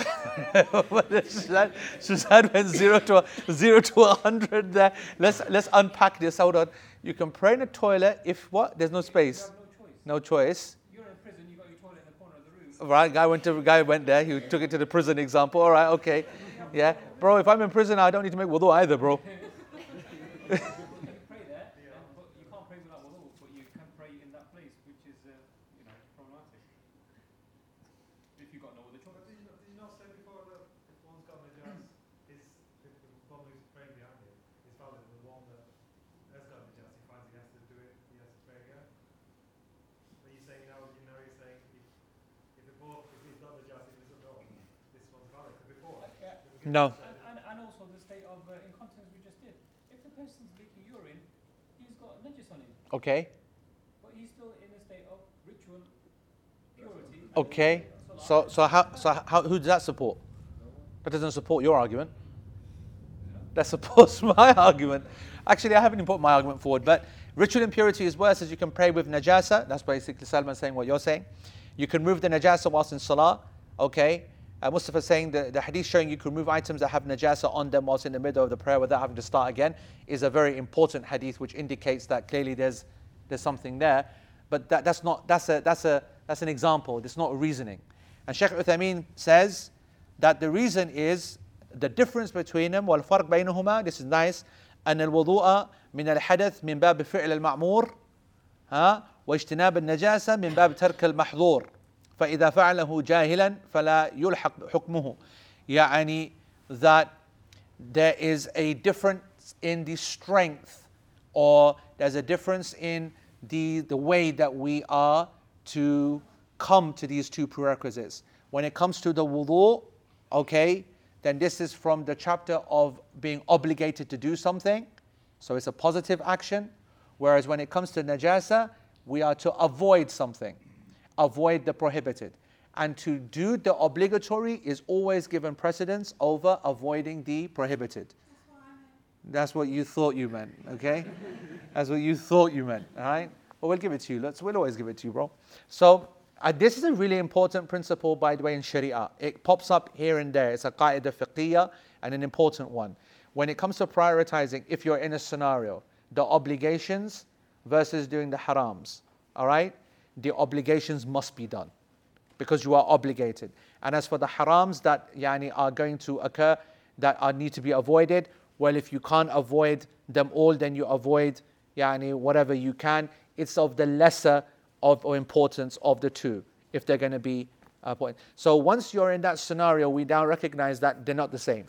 Suzanne went zero to zero to a hundred there. Let's let's unpack this. Hold on. You can pray in a toilet if what? There's no space. No choice. No choice. You're in prison. You've got your toilet in the corner of the room. Right, guy went to guy went there. He took it to the prison example. All right, okay, yeah, bro. If I'm in prison, I don't need to make wudu either, bro. You can pray there, and, but you can't pray without wudu, but you can pray in that place, which is, uh, you know, problematic. If you've got no other choice. But did you, not, did you not say before that if one's got najas, is the, the one who's praying behind him is valid, and the one that has got najas, he finds he has to do it, he has to pray again. Are you saying now? You know, you're saying if, if the both, if he's got najas, he doesn't know, this one's valid. 'Cause before, Yeah. it was given No. And, and, also the state of uh, incontinence we just did. If the person's leaking urine, he's got najis on him, Okay, but he's still in a state of ritual purity. okay. So so how so how who does that support? That doesn't support your argument. That supports my argument. Actually, I haven't even put my argument forward, but ritual impurity is worse as you can pray with najasa. That's basically Salman saying what you're saying. You can remove the najasa whilst in salah. Okay. Uh, Mustafa saying that the hadith showing you can remove items that have najasa on them whilst in the middle of the prayer without having to start again is a very important hadith, which indicates that clearly there's, there's something there. But that, that's, not, that's, a, that's, a, that's an example, it's not a reasoning. And Sheikh Uthaymeen says that the reason is the difference between them, والفرق بينهما, this is nice, أن الوضوء من الحدث من باب فعل المعمور ها واجتناب النجاسة من باب ترك المحظور فإذا فعله جاهلا فلا يلحق حكمه يعني that there is a difference in the strength or there's a difference in the, the way that we are to come to these two prerequisites. When it comes to the wudu, okay, then this is from the chapter of being obligated to do something. So it's a positive action. Whereas when it comes to najasa, we are to avoid something, avoid the prohibited. And to do the obligatory is always given precedence over avoiding the prohibited. That's what you thought you meant, okay? That's what you thought you meant, all right? Well, we'll give it to you. Let's, we'll always give it to you, bro. So, uh, this is a really important principle, by the way, in Sharia. It pops up here and there. It's a qaida fiqhiyya and an important one. When it comes to prioritizing, if you're in a scenario, the obligations versus doing the harams, all right? The obligations must be done because you are obligated. And as for the harams that yani, are going to occur, that are, need to be avoided, well, if you can't avoid them all, then you avoid yani, whatever you can. It's of the lesser of or importance of the two, if they're going to be uh, point. So once you're in that scenario, we now recognize that they're not the same.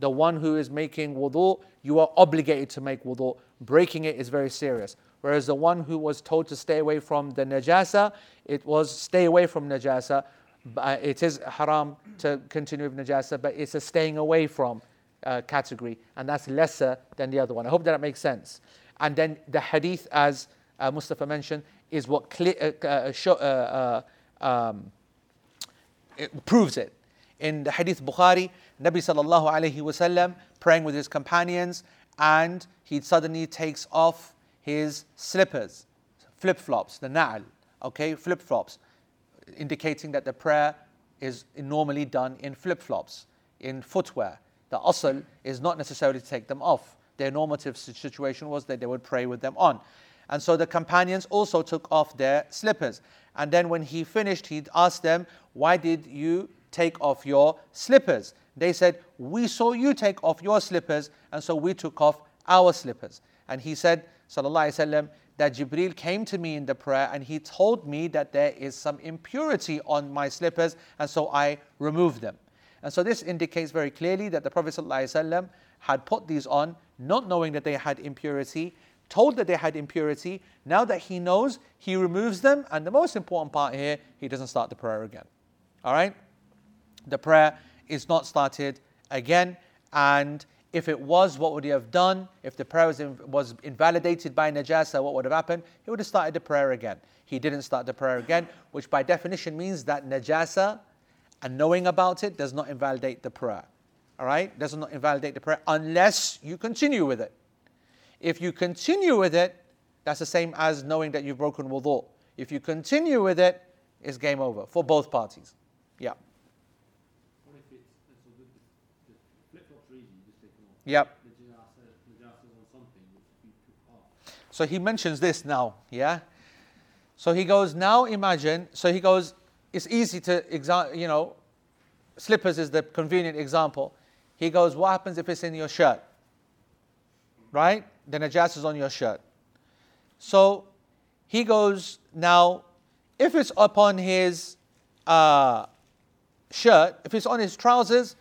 The one who is making wudu, you are obligated to make wudu. Breaking it is very serious. Whereas the one who was told to stay away from the najasa, it was stay away from najasa. It is haram to continue with najasa, but it's a staying away from uh, category, and that's lesser than the other one. I hope that, that makes sense. And then the hadith, as uh, Mustafa mentioned, is what clear, uh, uh, show, uh, um, it proves it. In the hadith Bukhari, Nabi sallallahu alayhi wasallam praying with his companions, and he suddenly takes off his slippers, flip flops, the na'al, okay, flip flops, indicating that the prayer is normally done in flip flops, in footwear. The asl is not necessarily to take them off. Their normative situation was that they would pray with them on. And so the companions also took off their slippers. And then when he finished, he asked them, Why did you take off your slippers? They said, We saw you take off your slippers, and so we took off our slippers. And he said, Wasallam, that Jibril came to me in the prayer and he told me that there is some impurity on my slippers, and so I removed them. And so this indicates very clearly that the Prophet ﷺ had put these on, not knowing that they had impurity, told that they had impurity. Now that he knows, he removes them. And the most important part here, he doesn't start the prayer again. All right? The prayer is not started again. And if it was, what would he have done? If the prayer was, was invalidated by najasa, what would have happened? He would have started the prayer again. He didn't start the prayer again, which by definition means that najasa and knowing about it does not invalidate the prayer. All right? Does not invalidate the prayer unless you continue with it. If you continue with it, that's the same as knowing that you've broken wudu. If you continue with it, it's game over for both parties. Yeah. What if it's, so the, the, the flip flops are easy, you just take them off. Yep. The najasa, najasa's on something which you took off. So he mentions this now, yeah? So he goes, now imagine, so he goes, it's easy to, exa- you know, slippers is the convenient example. He goes, what happens if it's in your shirt? Right? The najas is on your shirt. So he goes, now, if it's upon his uh, shirt, if it's on his trousers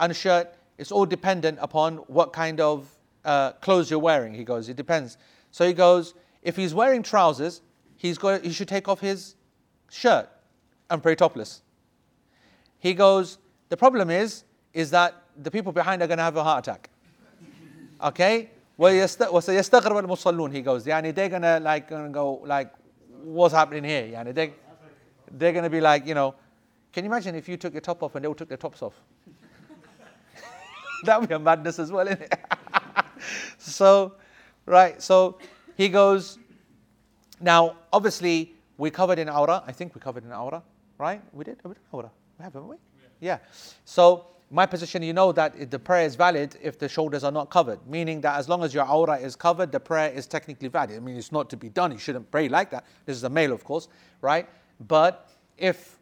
and shirt, it's all dependent upon what kind of uh, clothes you're wearing. He goes, it depends. So he goes, if he's wearing trousers, he's got, he should take off his shirt and pray topless. He goes, the problem is, is that the people behind are going to have a heart attack. Okay? ويست- وسيستغرب المصلون he goes يعني they're gonna like gonna go like what's happening here يعني they, they're gonna be like you know can you imagine if you took your top off and they all took their tops off That would be a madness as well isn't it so right so he goes now obviously we covered in aura I think we covered in aura right we did we did aura we have haven't we yeah so my position, you know that the prayer is valid if the shoulders are not covered, meaning that as long as your aura is covered, the prayer is technically valid. I mean, it's not to be done. You shouldn't pray like that. This is a male, of course, right? But if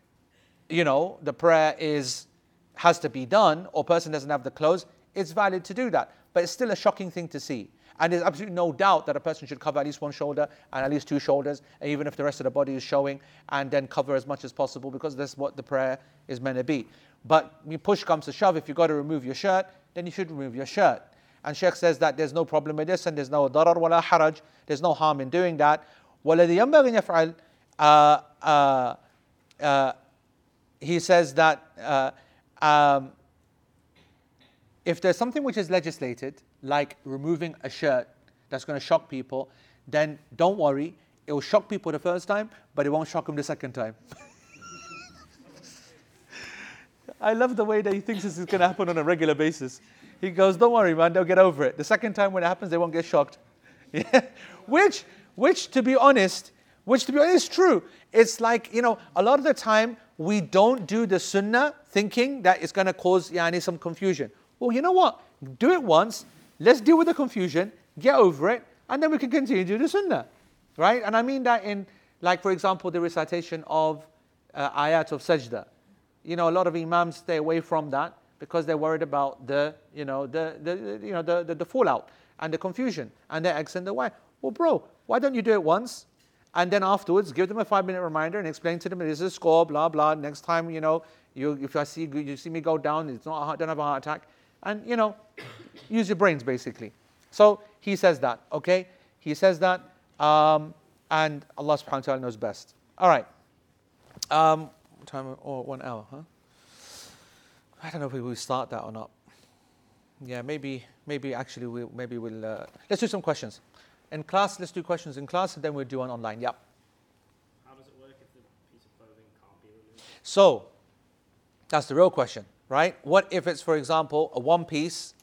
you know the prayer is has to be done, or person doesn't have the clothes, it's valid to do that. But it's still a shocking thing to see. And there's absolutely no doubt that a person should cover at least one shoulder and at least two shoulders, even if the rest of the body is showing, and then cover as much as possible because that's what the prayer is meant to be. But when push comes to shove, if you've got to remove your shirt, then you should remove your shirt. And Sheikh says that there's no problem with this and there's no darar wala haraj, there's no harm in doing that. والذي ينبغي أن يفعل uh, uh, uh, he says that uh, um, if there's something which is legislated, like removing a shirt that's going to shock people, then don't worry. It will shock people the first time, but it won't shock them the second time. I love the way that he thinks this is going to happen on a regular basis. He goes, "Don't worry, man. They'll get over it. The second time when it happens, they won't get shocked." Which, which, to be honest, which to be honest, is true. It's like you know, a lot of the time we don't do the sunnah thinking that it's going to cause yani, some confusion. Well, you know what? Do it once. Let's deal with the confusion, get over it, and then we can continue to do the sunnah, right? And I mean that in, like, for example, the recitation of uh, ayat of sajda you know, a lot of imams stay away from that because they're worried about the, you know, the, the you know, the, the, the fallout and the confusion and the X and the Y. Well, bro, why don't you do it once? And then afterwards, give them a five minute reminder and explain to them this is a score, blah, blah. Next time, you know, you, if I see you see me go down, it's not heart, don't have a heart attack. And, you know, use your brains basically. So he says that, okay? He says that, um, and Allah subhanahu wa ta'ala knows best. All right. Um, time or one hour, huh? I don't know if we will start that or not. Yeah, maybe, maybe actually, we maybe we'll uh, let's do some questions in class. Let's do questions in class, and then we'll do one online. Yep. How does it work if the piece of clothing can't be removed? So that's the real question, right? What if it's, for example, a one piece?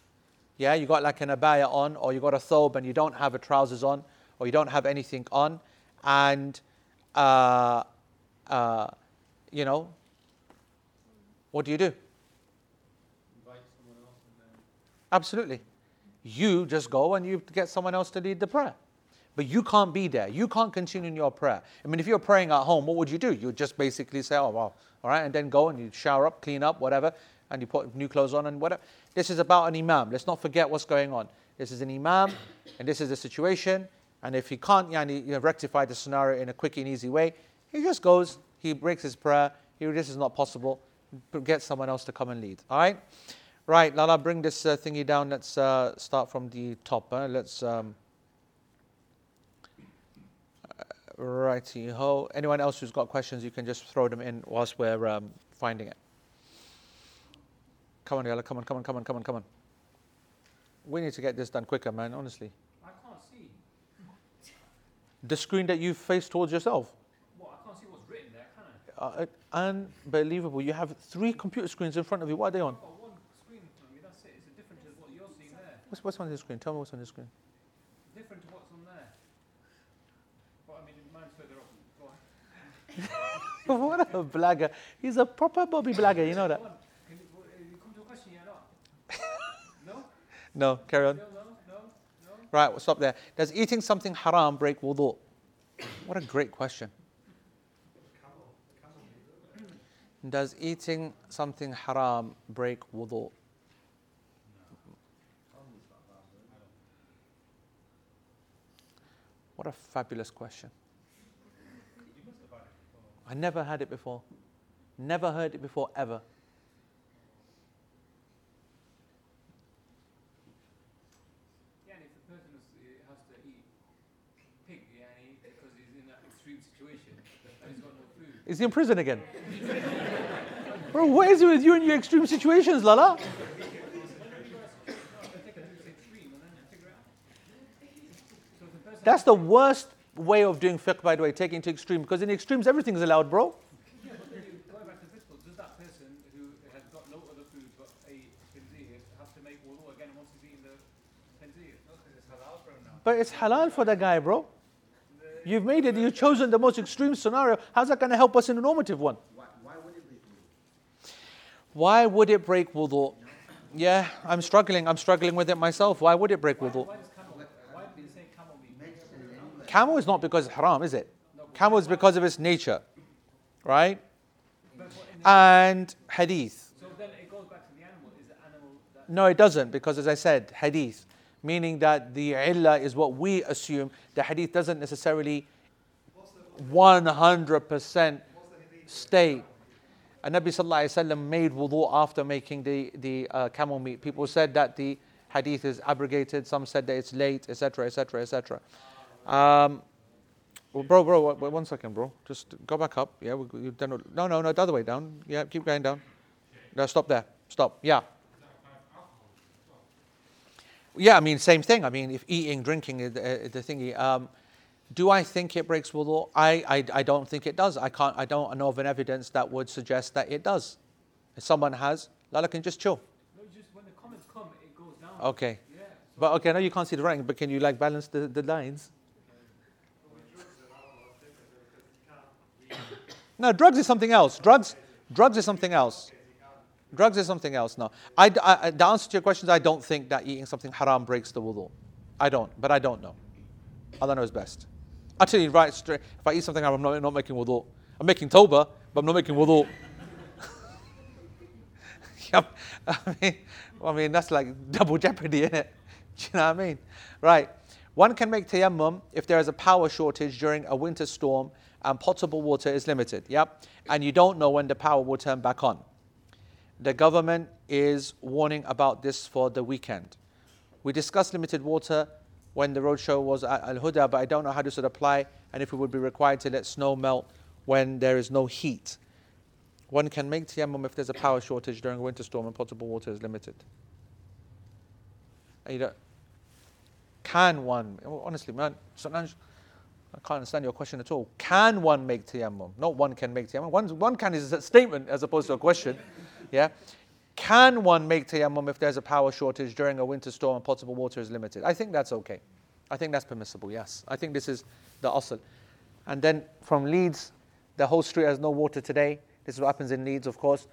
Yeah, you got like an abaya on, or you got a thobe and you don't have a trousers on, or you don't have anything on, and uh, uh, you know, what do you do? Invite someone else and then. Absolutely. You just go and you get someone else to lead the prayer. But you can't be there. You can't continue in your prayer. I mean, if you're praying at home, what would you do? You would just basically say, oh, well, all right, and then go and you shower up, clean up, whatever, and you put new clothes on and whatever. This is about an imam. Let's not forget what's going on. This is an imam, and this is the situation. And if he can't yani, you know, rectify the scenario in a quick and easy way, he just goes, he breaks his prayer. He, this is not possible. Get someone else to come and lead. All right? Right, Lala, bring this uh, thingy down. Let's uh, start from the top. Huh? Let's. Um, righty ho. Anyone else who's got questions, you can just throw them in whilst we're um, finding it. Come on, Yala, come on, come on, come on, come on, come on. We need to get this done quicker, man, honestly. I can't see. The screen that you face towards yourself. What? I can't see what's written there, can I? Uh, unbelievable. You have three computer screens in front of you. What are they on? I've got one screen in front of me, that's it. It's different to what you're seeing there. What's, what's on the screen? Tell me what's on the screen. Different to what's on there. But I mean, mine's further up. Go on. what a blagger. He's a proper Bobby blagger, you know that? No? No, carry on. No, no. Right, we'll stop there. Does eating something haram break wudu? What a great question. Does eating something haram break wudu? What a fabulous question. I never had it before. Never heard it before, ever. Yeah, and if the person is, uh, has to eat pig, yeah, because he's in that extreme situation and he's got no food. Is he in prison again? Bro, what is it with you and your extreme situations, Lala? No, take it to its extreme and then figure it out. So if the person That's the worst way of doing fiqh, by the way, taking to extreme, because in extremes everything is allowed, bro. Yeah, but then you go back to that person who has got no other food but a to make wudu again the it's halal for for the guy, bro. You've made it, you've chosen the most extreme scenario. How's that going to help us in the normative one? Why, would it be blue? Why would it break wudu? Yeah, I'm struggling. I'm struggling with it myself. Why would it break wudu? Why does? Why did they say camel meat? Camel is not because it's haram, is it? Camel is because of its nature, right? And hadith. so then it goes back to the animal. Is the animal that No, it doesn't, because as I said, hadith, meaning that the illah is what we assume. The hadith doesn't necessarily 100% state. And Nabi Sallallahu Alaihi Wasallam made wudu after making the, the uh, camel meat. People said that the hadith is abrogated, some said that it's late, etc., etc., etc. Um, well, bro, bro, wait, wait one second, bro. Just go back up. Yeah, we, done. No, no, no, the other way down. Yeah, keep going down. No, stop there. Stop. Yeah. Yeah, I mean, same thing. I mean, if eating, drinking is the, uh, the thingy. Um, do I think it breaks wudu? I, I, I don't think it does. I can't. I don't know of an evidence that would suggest that it does. If someone has, Lala can just chill. no? Just when the comments come, it goes down. Okay. Yeah. But okay, I know you can't see the writing, but can you like balance the, the lines? No, drugs is something else. Drugs, drugs is something else. Drugs is something else. No, I, I, the answer to your question is I don't think that eating something haram breaks the wudu. I don't, but I don't know. Allah knows best. You right straight. If I eat something haram, I'm not, not making wudu. I'm making tawbah, but I'm not making wudu. Yep. I mean, I mean that's like double jeopardy, isn't it? Do you know what I mean? Right. One can make tayammum if there is a power shortage during a winter storm and potable water is limited. Yep. And you don't know when the power will turn back on. The government is warning about this for the weekend. We discussed limited water when the roadshow was at Al Huda, but I don't know how this would apply and if we would be required to let snow melt when there is no heat. One can make tayammum if there's a power shortage during a winter storm and potable water is limited. You can one, honestly, man, sometimes I can't understand your question at all. Can one make tayammum? Not one can make tayammum. One, one can is a statement as opposed to a question. Yeah? Can one make tayammum if there's a power shortage during a winter storm and potable water is limited? I think that's okay. I think that's permissible, yes. I think this is the asl. And then from Leeds, the whole street has no water today. This is what happens in Leeds, of course.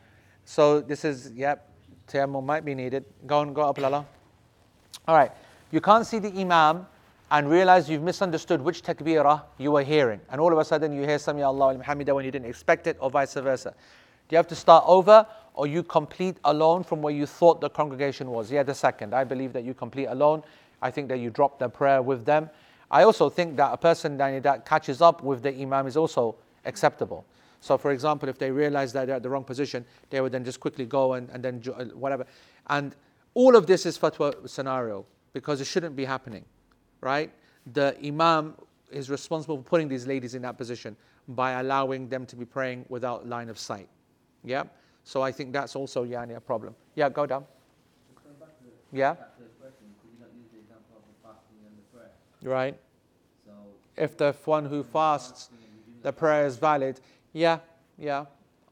So this is, yep, tayammum might be needed. Go on, go up, Lala. All right. You can't see the Imam and realize you've misunderstood which takbirah you were hearing. And all of a sudden you hear Sami Allah al when you didn't expect it, or vice versa. Do you have to start over, or you complete alone from where you thought the congregation was? Yeah, the second. I believe that you complete alone. I think that you drop the prayer with them. I also think that a person that that catches up with the Imam is also acceptable. So, for example, if they realize that they're at the wrong position, they would then just quickly go and, and then uh, whatever. And all of this is fatwa scenario because it shouldn't be happening, right? The Imam is responsible for putting these ladies in that position by allowing them to be praying without line of sight. Yeah? So I think that's also yani, a problem. Yeah, go down. Just going back to the, Yeah, back to the question, could you not use the example of the fasting and the prayer? right. So, If the one who fasts, fasting and you do the prayer is valid, yeah, yeah,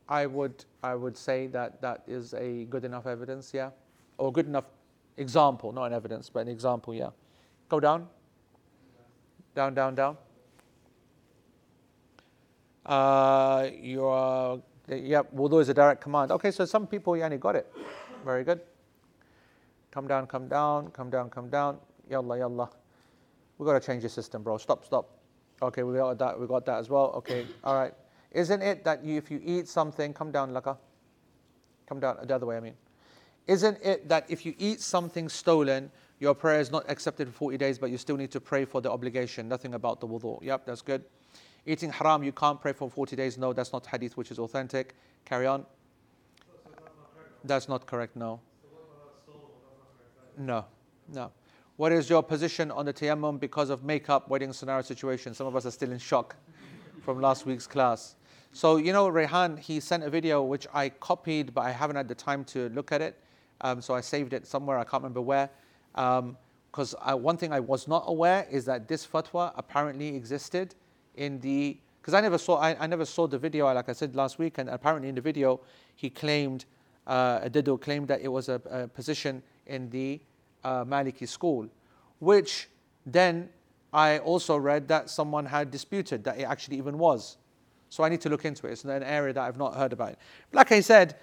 I would, I would say that that is a good enough evidence, yeah, or good enough example, not an evidence, but an example, yeah. Go down, down, down, down. Uh, your, yeah, wudu is a direct command. Okay, so some people, yani, got it. Very good. Come down, come down, come down, come down. Yalla, yalla. We got to change the system, bro. Stop, stop. Okay, we got that. We got that as well. Okay, all right. Isn't it that you, if you eat something, come down, Laka. Come down the other way, I mean. Isn't it that if you eat something stolen, your prayer is not accepted for 40 days, but you still need to pray for the obligation? Nothing about the wudu. Yep, that's good. Eating haram, you can't pray for 40 days. No, that's not hadith which is authentic. Carry on. That's not correct. No. No, no. What is your position on the tayammum because of makeup, wedding scenario situation? Some of us are still in shock from last week's class. So, you know, Rehan, he sent a video which I copied, but I haven't had the time to look at it. Um, so I saved it somewhere, I can't remember where. Because one thing I was not aware is that this fatwa apparently existed in the. Because I never saw, I, I never saw the video, like I said last week, and apparently in the video he claimed, uh, Adidu claimed that it was a, a position in the uh, Maliki school, which then I also read that someone had disputed that it actually even was. So I need to look into it. It's an area that I've not heard about. Like I said,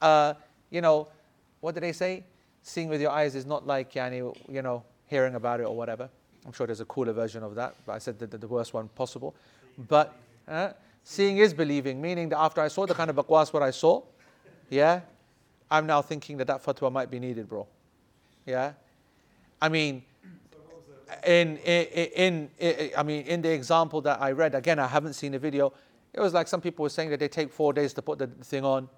uh, you know, what did they say? Seeing with your eyes is not like, yani, you know, hearing about it or whatever. I'm sure there's a cooler version of that, but I said the, the, the worst one possible. But uh, seeing is believing, meaning that after I saw the kind of bakwas what I saw, yeah, I'm now thinking that that fatwa might be needed, bro. Yeah, I mean, in, in, in, in, I mean, in the example that I read, again, I haven't seen the video. It was like some people were saying that they take four days to put the thing on,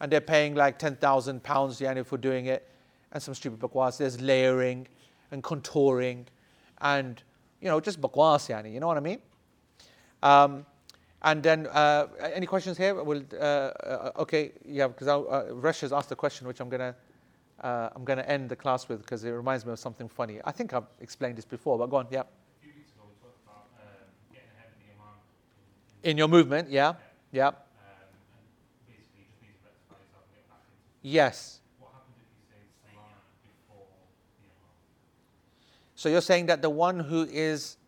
and they're paying like ten thousand pounds yani for doing it, and some stupid bakwas. There's layering and contouring, and you know, just bakwas yani. You know what I mean? Um, and then, uh, any questions here? Will uh, uh, okay, yeah, because uh, Resh has asked a question which I'm gonna uh, I'm gonna end the class with because it reminds me of something funny. I think I've explained this before, but go on. Yeah, A few weeks ago, we talked about getting ahead of the imam. in your movement. Yeah, yeah, Um, and basically, you just need to rectify yourself and get back into yes. What happens if you say salam before the imam? So you're saying that the one who is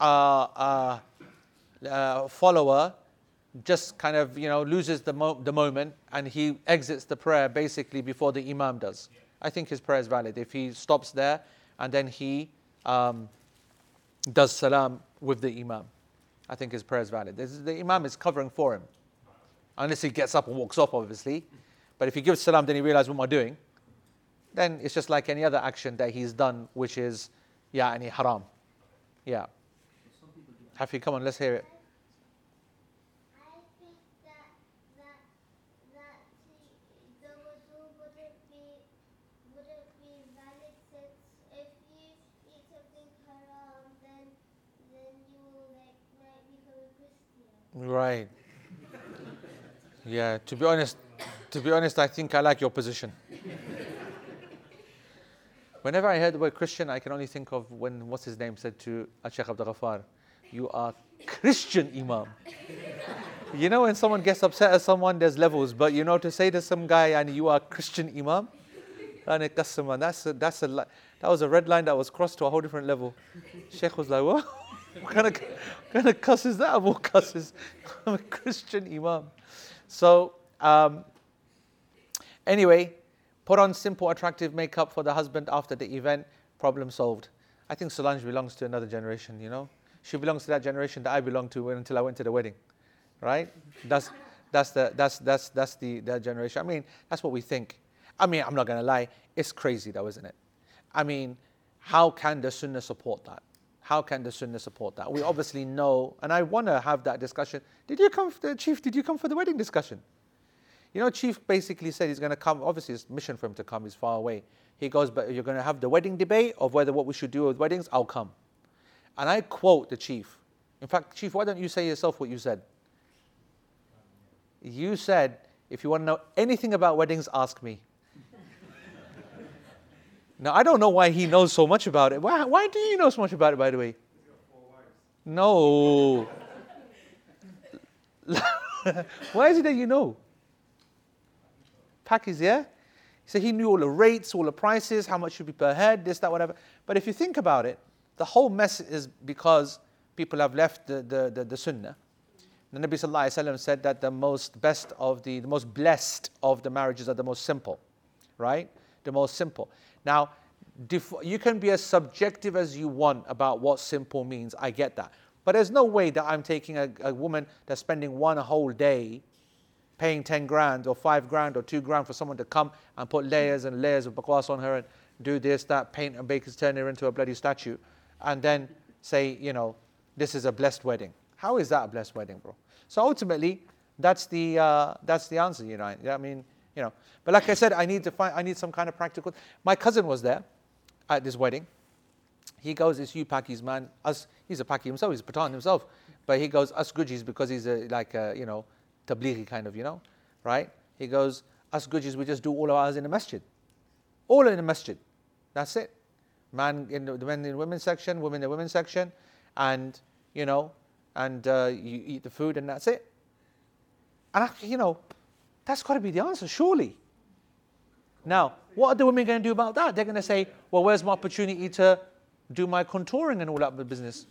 a uh, uh, follower just kind of you know loses the mo- the moment and he exits the prayer basically before the imam does. I think his prayer is valid if he stops there and then he um, does salam with the imam. I think his prayer is valid. This is, the imam is covering for him, unless he gets up and walks off, obviously. But if he gives salam, then he realizes what am I doing? Then it's just like any other action that he's done, which is yeah, any haram. Yeah. Hafi, come on, let's hear it. Right. Yeah, to be honest, to be honest, I think I like your position. Whenever I heard the word Christian, I can only think of when what's his name said to Sheikh Abdul Ghaffar, "You are Christian Imam." you know, when someone gets upset at someone, there's levels, but you know, to say to some guy, "and you are Christian Imam," that's a, that's a that was a red line that was crossed to a whole different level. Sheikh was like, "What? what kind of what kind of cuss is that? I'm all cusses. I'm a Christian Imam." So, um, anyway, put on simple, attractive makeup for the husband after the event. Problem solved. I think Solange belongs to another generation. You know, she belongs to that generation that I belonged to until I went to the wedding. Right? That's that's the that's that's that's the that generation. I mean, that's what we think. I mean, I'm not gonna lie. It's crazy though, isn't it? I mean, how can the Sunnah support that? How can the Sunnah support that? We obviously know, and I want to have that discussion. Did you come, the Chief? Did you come for the wedding discussion? You know, Chief basically said he's going to come. Obviously, it's mission for him to come. He's far away. He goes, but you're going to have the wedding debate of whether what we should do with weddings. I'll come. And I quote the Chief. In fact, Chief, why don't you say yourself what you said? You said, if you want to know anything about weddings, ask me. now, I don't know why he knows so much about it. Why, why do you know so much about it, by the way? No. why is it that you know? Pakis, yeah? So he knew all the rates, all the prices, how much should be per head, this, that, whatever. But if you think about it, the whole mess is because people have left the, the, the, the sunnah. The Nabi Sallallahu said that the most best of the, the most blessed of the marriages are the most simple, right? The most simple. Now, you can be as subjective as you want about what simple means. I get that. But there's no way that I'm taking a, a woman that's spending one whole day paying 10 grand or 5 grand or 2 grand for someone to come and put layers and layers of bakwas on her and do this, that, paint and bakers, turn her into a bloody statue, and then say, you know, this is a blessed wedding. How is that a blessed wedding, bro? So ultimately, that's the, uh, that's the answer, you know. I mean, you know. But like I said, I need to find, I need some kind of practical. My cousin was there at this wedding. He goes, it's you Pakis, man. Us, he's a Paki himself, he's a Pathan himself. But he goes, us Gujis, because he's a, like a, you know, tablighi kind of, you know, right? He goes, us Gujis, we just do all of ours in the masjid. All in the masjid. That's it. Man in the men in women's section, women in the women's section, and, you know, and uh, you eat the food and that's it. And, I, you know, that's got to be the answer, surely. Now, what are the women going to do about that? They're going to say, well, where's my opportunity to do my contouring and all that business?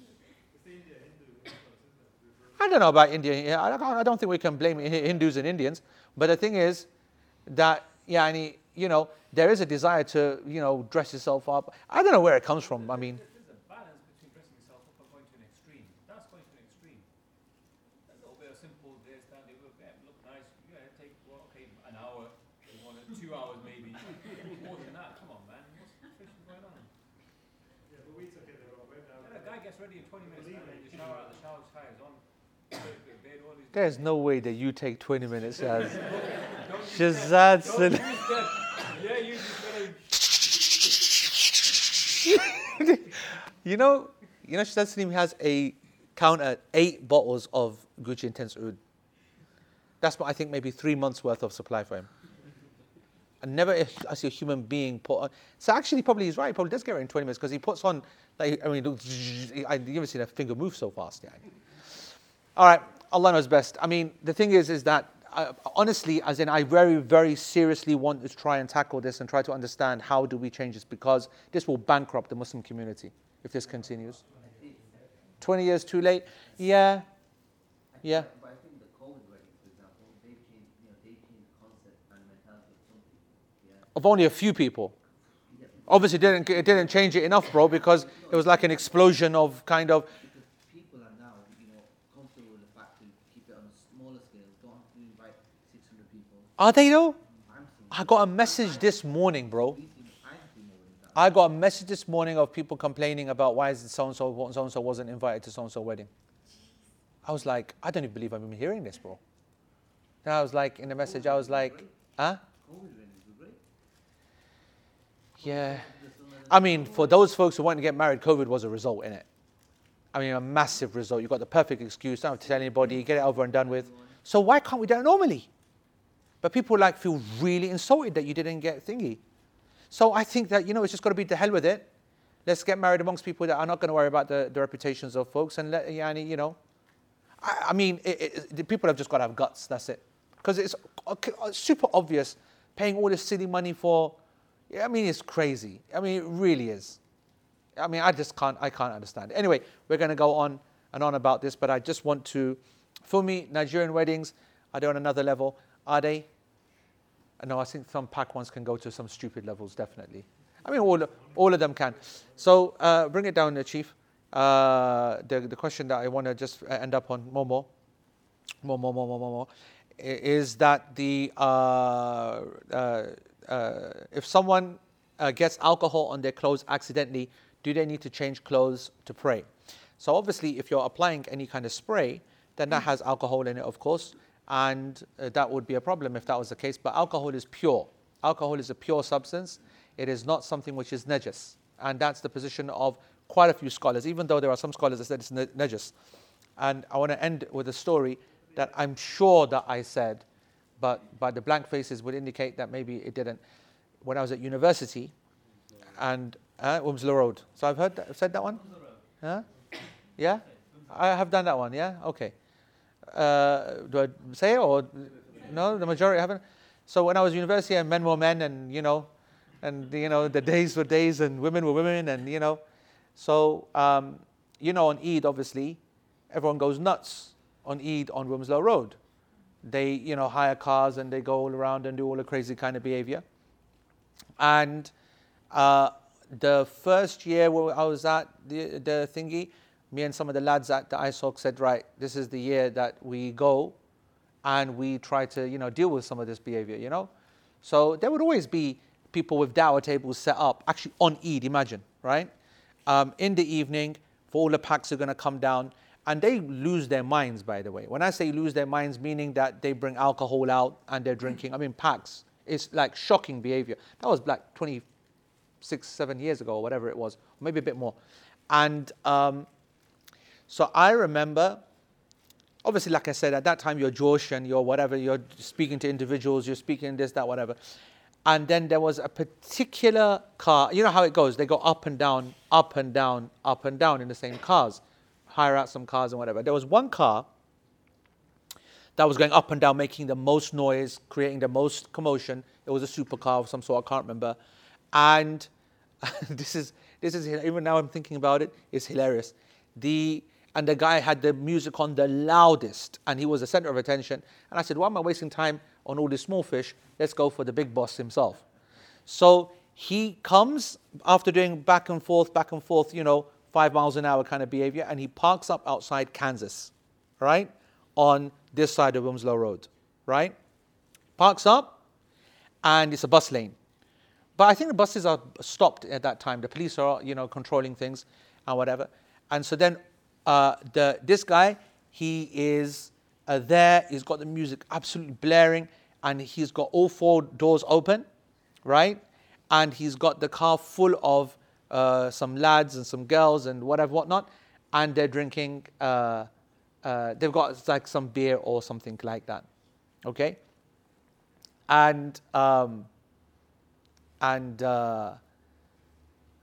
I don't know about India. I don't- think we can blame Hindus and Indians. But the thing is that, yeah, you know, there is a desire to, you know, dress yourself up. I don't know where it comes from. I mean, There's a balance between dressing yourself up and going to an extreme. That's going to an extreme. A little bit of simple this, that, they look, yeah, look nice. Yeah, take, well, okay, an hour, you want it, two hours maybe. More than that, come on, man. What's, what's going on? Yeah, but we took it the wrong way now. And a guy gets ready in 20 minutes, Believe man, me. the shower out, the shower tire is on. the bed, all these- there's no way that you take 20 minutes as Shazad that. Don't Sil- use that. Yeah, use this little You know, you know, Shazad Salim has a counter eight bottles of Gucci Intense Oud. That's what I think maybe three months worth of supply for him. And never I see a human being put on. So actually, probably he's right. He probably does get it in 20 minutes because he puts on, like, I mean, I've never seen a finger move so fast. Yeah. All right, Allah knows best. I mean, the thing is, is that uh, honestly, as in, I very, very seriously want to try and tackle this and try to understand how do we change this because this will bankrupt the Muslim community if this continues. 20 years too late? Yeah, yeah. But I think the COVID wedding, for example, they changed, you know, they changed the concept and mentality of. Yeah. Of only a few people. Obviously, it didn't, it didn't change it enough, bro, because it was like an explosion of kind of. Because people are now, you know, comfortable with the fact to keep it on a smaller scale. Don't have to invite 600 people. Are they though? I got a message this morning, bro. I got a message this morning of people complaining about why is so and so so and so wasn't invited to so and so wedding. I was like, I don't even believe I'm even hearing this, bro. Then I was like, in the message, I was like, huh? Yeah. I mean, for those folks who want to get married, COVID was a result in it. I mean, a massive result. You got the perfect excuse, don't have to tell anybody, get it over and done with. So why can't we do it normally? But people like feel really insulted that you didn't get thingy. So I think that you know it's just got to be to hell with it. Let's get married amongst people that are not going to worry about the, the reputations of folks and let yani, you know. I, I mean, it, it, the people have just got to have guts. That's it. Because it's uh, super obvious paying all this silly money for. I mean, it's crazy. I mean, it really is. I mean, I just can't. I can't understand. Anyway, we're going to go on and on about this, but I just want to. For me, Nigerian weddings are they on another level? Are they? no, I think some pack ones can go to some stupid levels, definitely. I mean, all, all of them can. So uh, bring it down, the Chief. Uh, the, the question that I want to just uh, end up on, more, more, more, more, more, more, more, is that the uh, uh, uh if someone gets alcohol on their clothes accidentally, do they need to change clothes to pray? So obviously, if you're applying any kind of spray, then that has alcohol in it, of course and uh, that would be a problem if that was the case. But alcohol is pure. Alcohol is a pure substance. It is not something which is najis, and that's the position of quite a few scholars. Even though there are some scholars that said it's na- najis. And I want to end with a story that I'm sure that I said, but but the blank faces would indicate that maybe it didn't. When I was at university, and uh, Road. So I've heard that, I've said that one. Huh? Yeah, I have done that one. Yeah, okay. Uh, do I say it or no? The majority haven't. So when I was university, and men were men, and you know, and you know, the days were days, and women were women, and you know, so um, you know, on Eid, obviously, everyone goes nuts on Eid on Wilmslow Road. They, you know, hire cars and they go all around and do all the crazy kind of behavior. And uh, the first year where I was at the, the thingy, me and some of the lads at the ISOC said, right, this is the year that we go and we try to, you know, deal with some of this behavior, you know? So there would always be people with dawah tables set up, actually on Eid, imagine, right? Um, in the evening, for all the packs are going to come down, and they lose their minds, by the way. When I say lose their minds, meaning that they bring alcohol out and they're drinking, I mean, packs. It's like shocking behavior. That was like 26, seven years ago, or whatever it was, maybe a bit more. And um, so I remember, obviously, like I said, at that time you're Josh and you're whatever, you're speaking to individuals, you're speaking this, that, whatever. And then there was a particular car, you know how it goes, they go up and down, up and down, up and down in the same cars, hire out some cars and whatever. There was one car that was going up and down, making the most noise, creating the most commotion. It was a supercar of some sort, I can't remember. And this is, this is, even now I'm thinking about it, it's hilarious. The, and the guy had the music on the loudest, and he was the center of attention. And I said, Why am I wasting time on all these small fish? Let's go for the big boss himself. So he comes after doing back and forth, back and forth, you know, five miles an hour kind of behavior, and he parks up outside Kansas, right? On this side of Wilmslow Road, right? Parks up, and it's a bus lane. But I think the buses are stopped at that time. The police are, you know, controlling things and whatever. And so then uh, the, this guy, he is uh, there, he's got the music absolutely blaring, and he's got all four doors open, right? And he's got the car full of uh, some lads and some girls and whatever, whatnot, and they're drinking, uh, uh, they've got like some beer or something like that, okay? And, um, and I've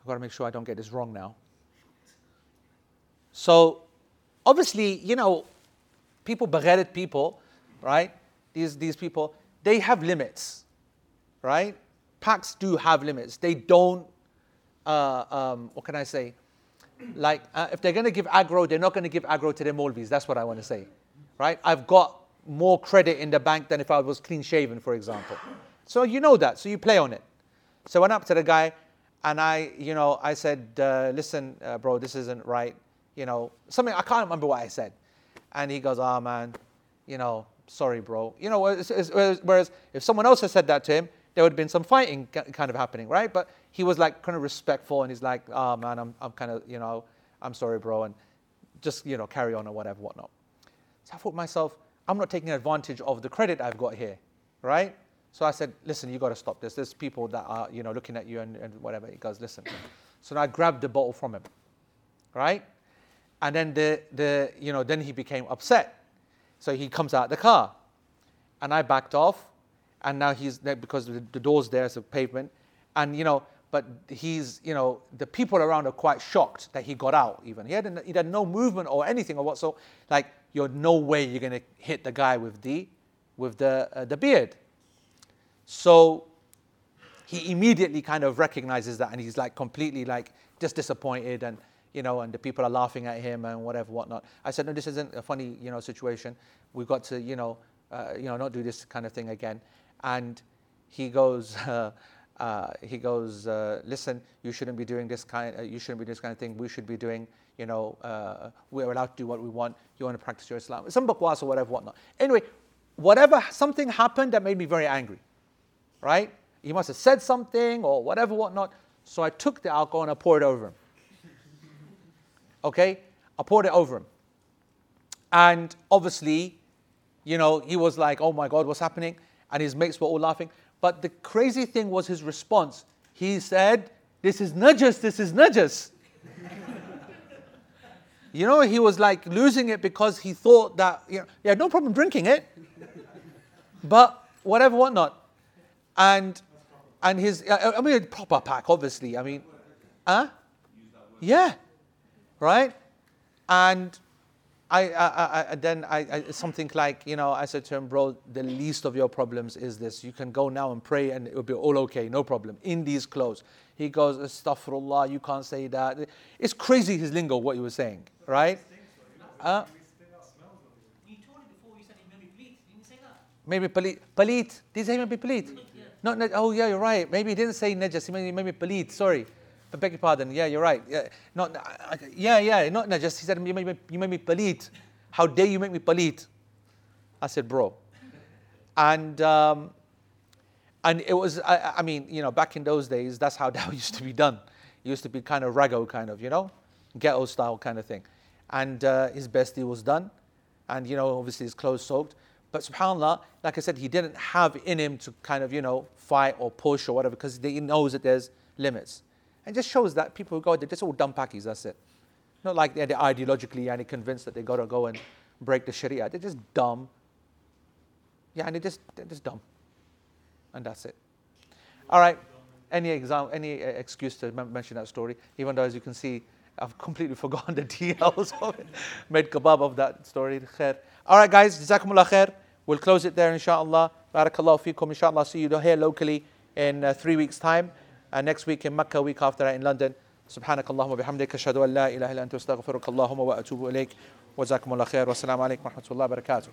got to make sure I don't get this wrong now. So, obviously, you know, people, Baghdad people, right? These, these people, they have limits, right? Packs do have limits. They don't, uh, um, what can I say? Like, uh, if they're going to give aggro, they're not going to give aggro to their Molvis. That's what I want to say, right? I've got more credit in the bank than if I was clean shaven, for example. So you know that, so you play on it. So I went up to the guy and I, you know, I said, uh, listen, uh, bro, this isn't right you know, something I can't remember what I said. And he goes, "Ah, oh, man, you know, sorry, bro." You know, whereas, whereas if someone else had said that to him, there would have been some fighting kind of happening, right? But he was like kind of respectful, and he's like, "Oh man, I'm, I'm kind of, you know, I'm sorry, bro," and just you know, carry on or whatever, whatnot. So I thought to myself, I'm not taking advantage of the credit I've got here, right? So I said, listen, you got to stop this. There's people that are, you know, looking at you and, and whatever. He goes, listen. So I grabbed the bottle from him, right? And then the, the you know, then he became upset. So he comes out of the car. And I backed off. And now he's there because the, the door's there, it's a pavement. And, you know, but he's, you know, the people around are quite shocked that he got out even. He had, he had no movement or anything or what. So, like, you're no way you're going to hit the guy with the, with the, uh, the beard. So he immediately kind of recognizes that and he's like completely like just disappointed and you know, and the people are laughing at him and whatever, whatnot. I said, no, this isn't a funny, you know, situation. We've got to, you know, uh, you know, not do this kind of thing again. And he goes, uh, uh, he goes, uh, listen, you shouldn't be doing this kind, uh, you shouldn't be doing this kind of thing. We should be doing, you know, uh, we're allowed to do what we want. You want to practice your Islam, some bakwas or whatever, whatnot. Anyway, whatever, something happened that made me very angry, right? He must have said something or whatever, whatnot. So I took the alcohol and I poured it over him. Okay? I poured it over him. And obviously, you know, he was like, oh my God, what's happening? And his mates were all laughing. But the crazy thing was his response. He said, This is najas, this is najas. you know, he was like losing it because he thought that, you know, yeah, no problem drinking it, but whatever, whatnot. And and his, I mean, a proper pack, obviously. I mean, huh? Yeah right? And I, I, I then I, something like you know I said to him, bro, the least of your problems is this. You can go now and pray, and it will be all okay, no problem. In these clothes, he goes, astaghfirullah, you can't say that. It's crazy his lingo, what he was saying, right? Uh, You told him before you said he maybe bleed. Didn't you say palit. Palit. Did he say maybe palit? No, no, oh yeah, you're right. Maybe he didn't say najas. Maybe maybe palit. Sorry, I beg your pardon. Yeah, you're right. Yeah, not, I- yeah, yeah, not najis. He said, you made me, you made me palit. How dare you make me palit? I said, bro. And, um, and it was, I, I- I mean, you know, back in those days, that's how that used to be done. It used to be kind of rago, kind of, you know, ghetto style kind of thing. And uh, his bestie was done. And, you know, obviously his clothes soaked. But subhanAllah, like I said, he didn't have in him to kind of, you know, fight or push or whatever because he knows that there's limits. And just shows that people who go, they're just all dumb packies, that's it. Not like they're, ideologically and convinced that they got to go and break the Sharia. They're just dumb. Yeah, and they're just, they're just dumb. And that's it. All right. Any exam, any uh, excuse to mention that story, even though as you can see, I've completely forgotten the details of it. Made kebab of that story. Khair. All right, guys. Jazakumullah khair. We'll close it there, inshallah. Barakallahu feekum, inshallah. See you here locally in uh, three weeks' time. Uh, next week in Mecca, week after that in London. سبحانك اللهم وبحمدك أشهد أن لا إله إلا أنت أستغفرك اللهم وأتوب إليك وجزاكم الله خير والسلام عليكم ورحمة الله وبركاته